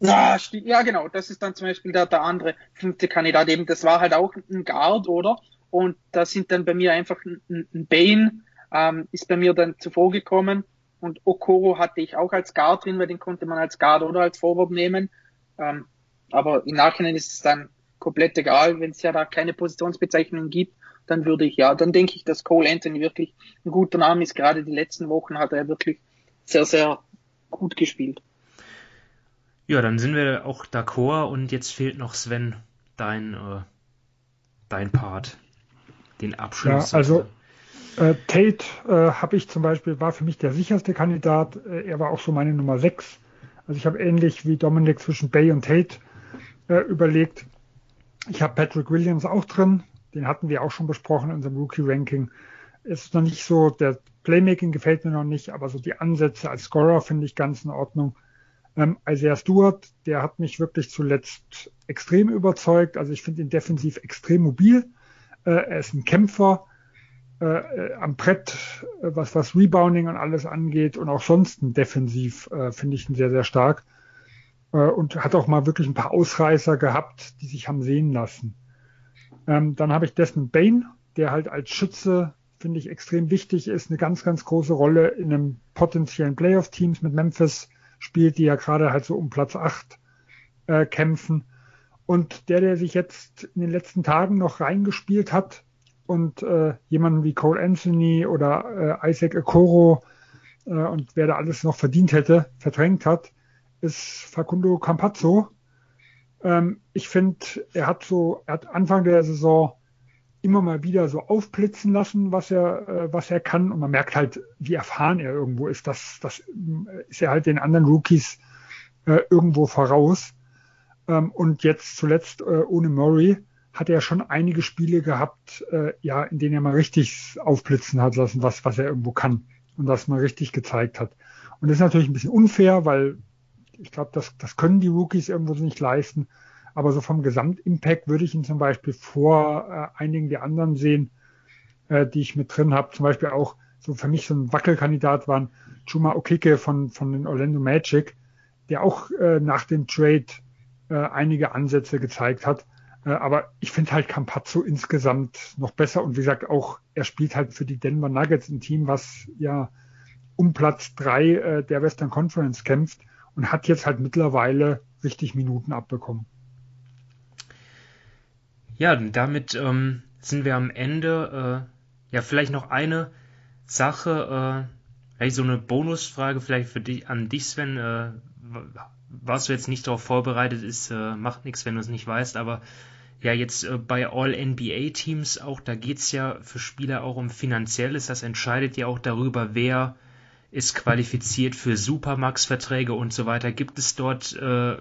Ja, ja, genau. Das ist dann zum Beispiel der, der andere fünfte Kandidat. Eben, das war halt auch ein Guard, oder? Und da sind dann bei mir einfach ein, ein Bane, ähm, ist bei mir dann zuvor gekommen. Und Okoro hatte ich auch als Guard drin, weil den konnte man als Guard oder als Forward nehmen. Ähm, aber im Nachhinein ist es dann komplett egal, wenn es ja da keine Positionsbezeichnung gibt dann würde ich ja, dann denke ich, dass Cole Anthony wirklich ein guter Name ist. Gerade die letzten Wochen hat er wirklich sehr, sehr gut gespielt. Ja, dann sind wir auch d'accord und jetzt fehlt noch Sven, dein, äh, dein Part, den Abschluss. Ja, also äh, Tate äh, habe ich zum Beispiel, war für mich der sicherste Kandidat. Äh, er war auch so meine Nummer 6. Also ich habe ähnlich wie Dominik zwischen Bay und Tate äh, überlegt. Ich habe Patrick Williams auch drin, den hatten wir auch schon besprochen in unserem Rookie-Ranking. Ist noch nicht so, der Playmaking gefällt mir noch nicht, aber so die Ansätze als Scorer finde ich ganz in Ordnung. Ähm, Isaiah Stewart, der hat mich wirklich zuletzt extrem überzeugt. Also ich finde ihn defensiv extrem mobil. Äh, er ist ein Kämpfer äh, äh am Brett, äh, was, was Rebounding und alles angeht und auch sonst defensiv äh, finde ich ihn sehr, sehr stark. Äh, und hat auch mal wirklich ein paar Ausreißer gehabt, die sich haben sehen lassen. Ähm, dann habe ich Desmond Bain, der halt als Schütze, finde ich, extrem wichtig ist, eine ganz, ganz große Rolle in einem potenziellen Playoff-Teams mit Memphis spielt, die ja gerade halt so um Platz 8 äh, kämpfen. Und der, der sich jetzt in den letzten Tagen noch reingespielt hat und äh, jemanden wie Cole Anthony oder äh, Isaac Okoro äh, und wer da alles noch verdient hätte, verdrängt hat, ist Facundo Campazzo, ähm, ich finde, er hat so, er hat Anfang der Saison immer mal wieder so aufblitzen lassen, was er, äh, was er kann. Und man merkt halt, wie erfahren er irgendwo ist. Das, das äh, ist er halt den anderen Rookies äh, irgendwo voraus. Ähm, und jetzt zuletzt äh, ohne Murray hat er schon einige Spiele gehabt, äh, ja, in denen er mal richtig aufblitzen hat lassen, was, was er irgendwo kann und das mal richtig gezeigt hat. Und das ist natürlich ein bisschen unfair, weil Ich glaube, das, das können die Rookies irgendwo nicht leisten. Aber so vom Gesamtimpact würde ich ihn zum Beispiel vor äh, einigen der anderen sehen, äh, die ich mit drin habe. Zum Beispiel auch so für mich so ein Wackelkandidat waren Chuma Okike von, von den Orlando Magic, der auch äh, nach dem Trade äh, einige Ansätze gezeigt hat. Äh, aber ich finde halt Campazzo insgesamt noch besser und wie gesagt auch, er spielt halt für die Denver Nuggets ein Team, was ja um Platz drei äh, der Western Conference kämpft und hat jetzt halt mittlerweile richtig Minuten abbekommen. Ja, damit ähm, sind wir am Ende. Äh, ja, vielleicht noch eine Sache, äh, vielleicht so eine Bonusfrage vielleicht für dich an dich, Sven. Äh, warst du jetzt nicht darauf vorbereitet ist, äh, macht nichts, wenn du es nicht weißt, aber ja, jetzt äh, bei All-NBA-Teams auch, da geht's ja für Spieler auch um Finanzielles. Das entscheidet ja auch darüber, wer ist qualifiziert für Supermax-Verträge und so weiter. Gibt es dort äh,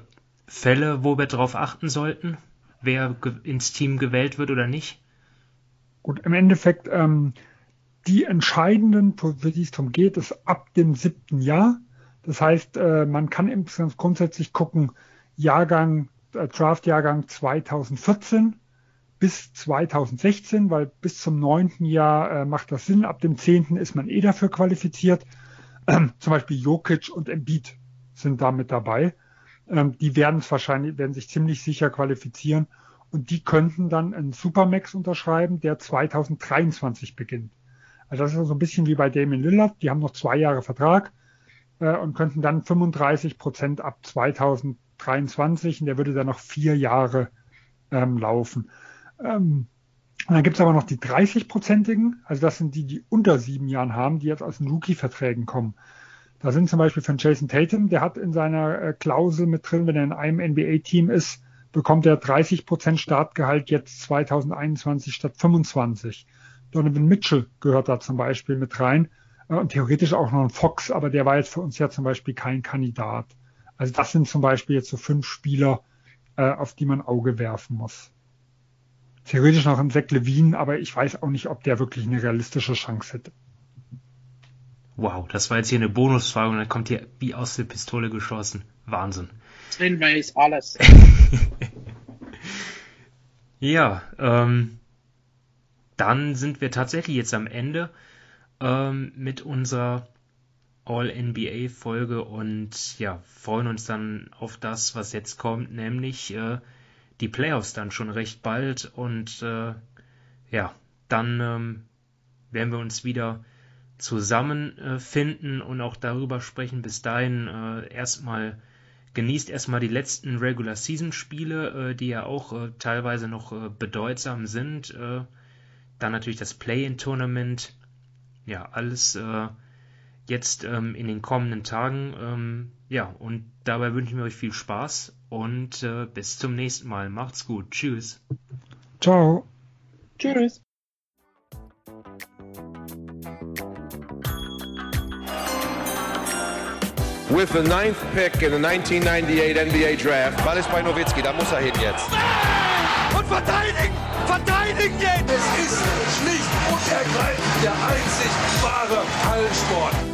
Fälle, wo wir darauf achten sollten, wer ins Team gewählt wird oder nicht? Gut, im Endeffekt ähm, die entscheidenden, für die es darum geht, ist ab dem siebten Jahr. Das heißt, äh, man kann insgesamt grundsätzlich gucken, Jahrgang, äh, Draft-Jahrgang 2014 bis 2016, weil bis zum neunten Jahr äh, macht das Sinn. Ab dem zehnten ist man eh dafür qualifiziert. Ähm, zum Beispiel Jokic und Embiid sind damit dabei. Ähm, die werden es wahrscheinlich, werden sich ziemlich sicher qualifizieren und die könnten dann einen Supermax unterschreiben, der 2023 beginnt. Also das ist so ein bisschen wie bei Damien Lillard. Die haben noch zwei Jahre Vertrag äh, und könnten dann 35 Prozent ab 2023 und der würde dann noch vier Jahre ähm, laufen. Ähm, und dann gibt es aber noch die 30-prozentigen, also das sind die, die unter sieben Jahren haben, die jetzt aus den Rookie-Verträgen kommen. Da sind zum Beispiel von Jason Tatum, der hat in seiner äh, Klausel mit drin, wenn er in einem NBA-Team ist, bekommt er 30 Prozent Startgehalt jetzt 2021 statt 25. Donovan Mitchell gehört da zum Beispiel mit rein äh, und theoretisch auch noch ein Fox, aber der war jetzt für uns ja zum Beispiel kein Kandidat. Also das sind zum Beispiel jetzt so fünf Spieler, äh, auf die man Auge werfen muss. Theoretisch noch ein Zach Levine, aber ich weiß auch nicht, ob der wirklich eine realistische Chance hätte. Wow, das war jetzt hier eine Bonusfrage und dann kommt hier wie aus der Pistole geschossen. Wahnsinn. Sven weiß alles. ja, ähm, dann sind wir tatsächlich jetzt am Ende ähm, mit unserer All-NBA-Folge und ja, freuen uns dann auf das, was jetzt kommt, nämlich äh, die Playoffs dann schon recht bald und äh, ja, dann ähm, werden wir uns wieder zusammenfinden äh, und auch darüber sprechen. Bis dahin äh, erstmal genießt erstmal die letzten Regular Season Spiele, äh, die ja auch äh, teilweise noch äh, bedeutsam sind. Äh, dann natürlich das Play-in-Tournament. Ja, alles äh, jetzt ähm, in den kommenden Tagen. Ähm, ja, und dabei wünsche ich mir euch viel Spaß und äh, bis zum nächsten Mal. Macht's gut. Tschüss. Ciao. Tschüss. With the ninth pick in the 1998 NBA Draft. Ball ist bei Nowitzki, da muss er hin jetzt. Und verteidigen! Verteidigen jetzt! Es ist schlicht und ergreifend der einzig wahre Hallensport.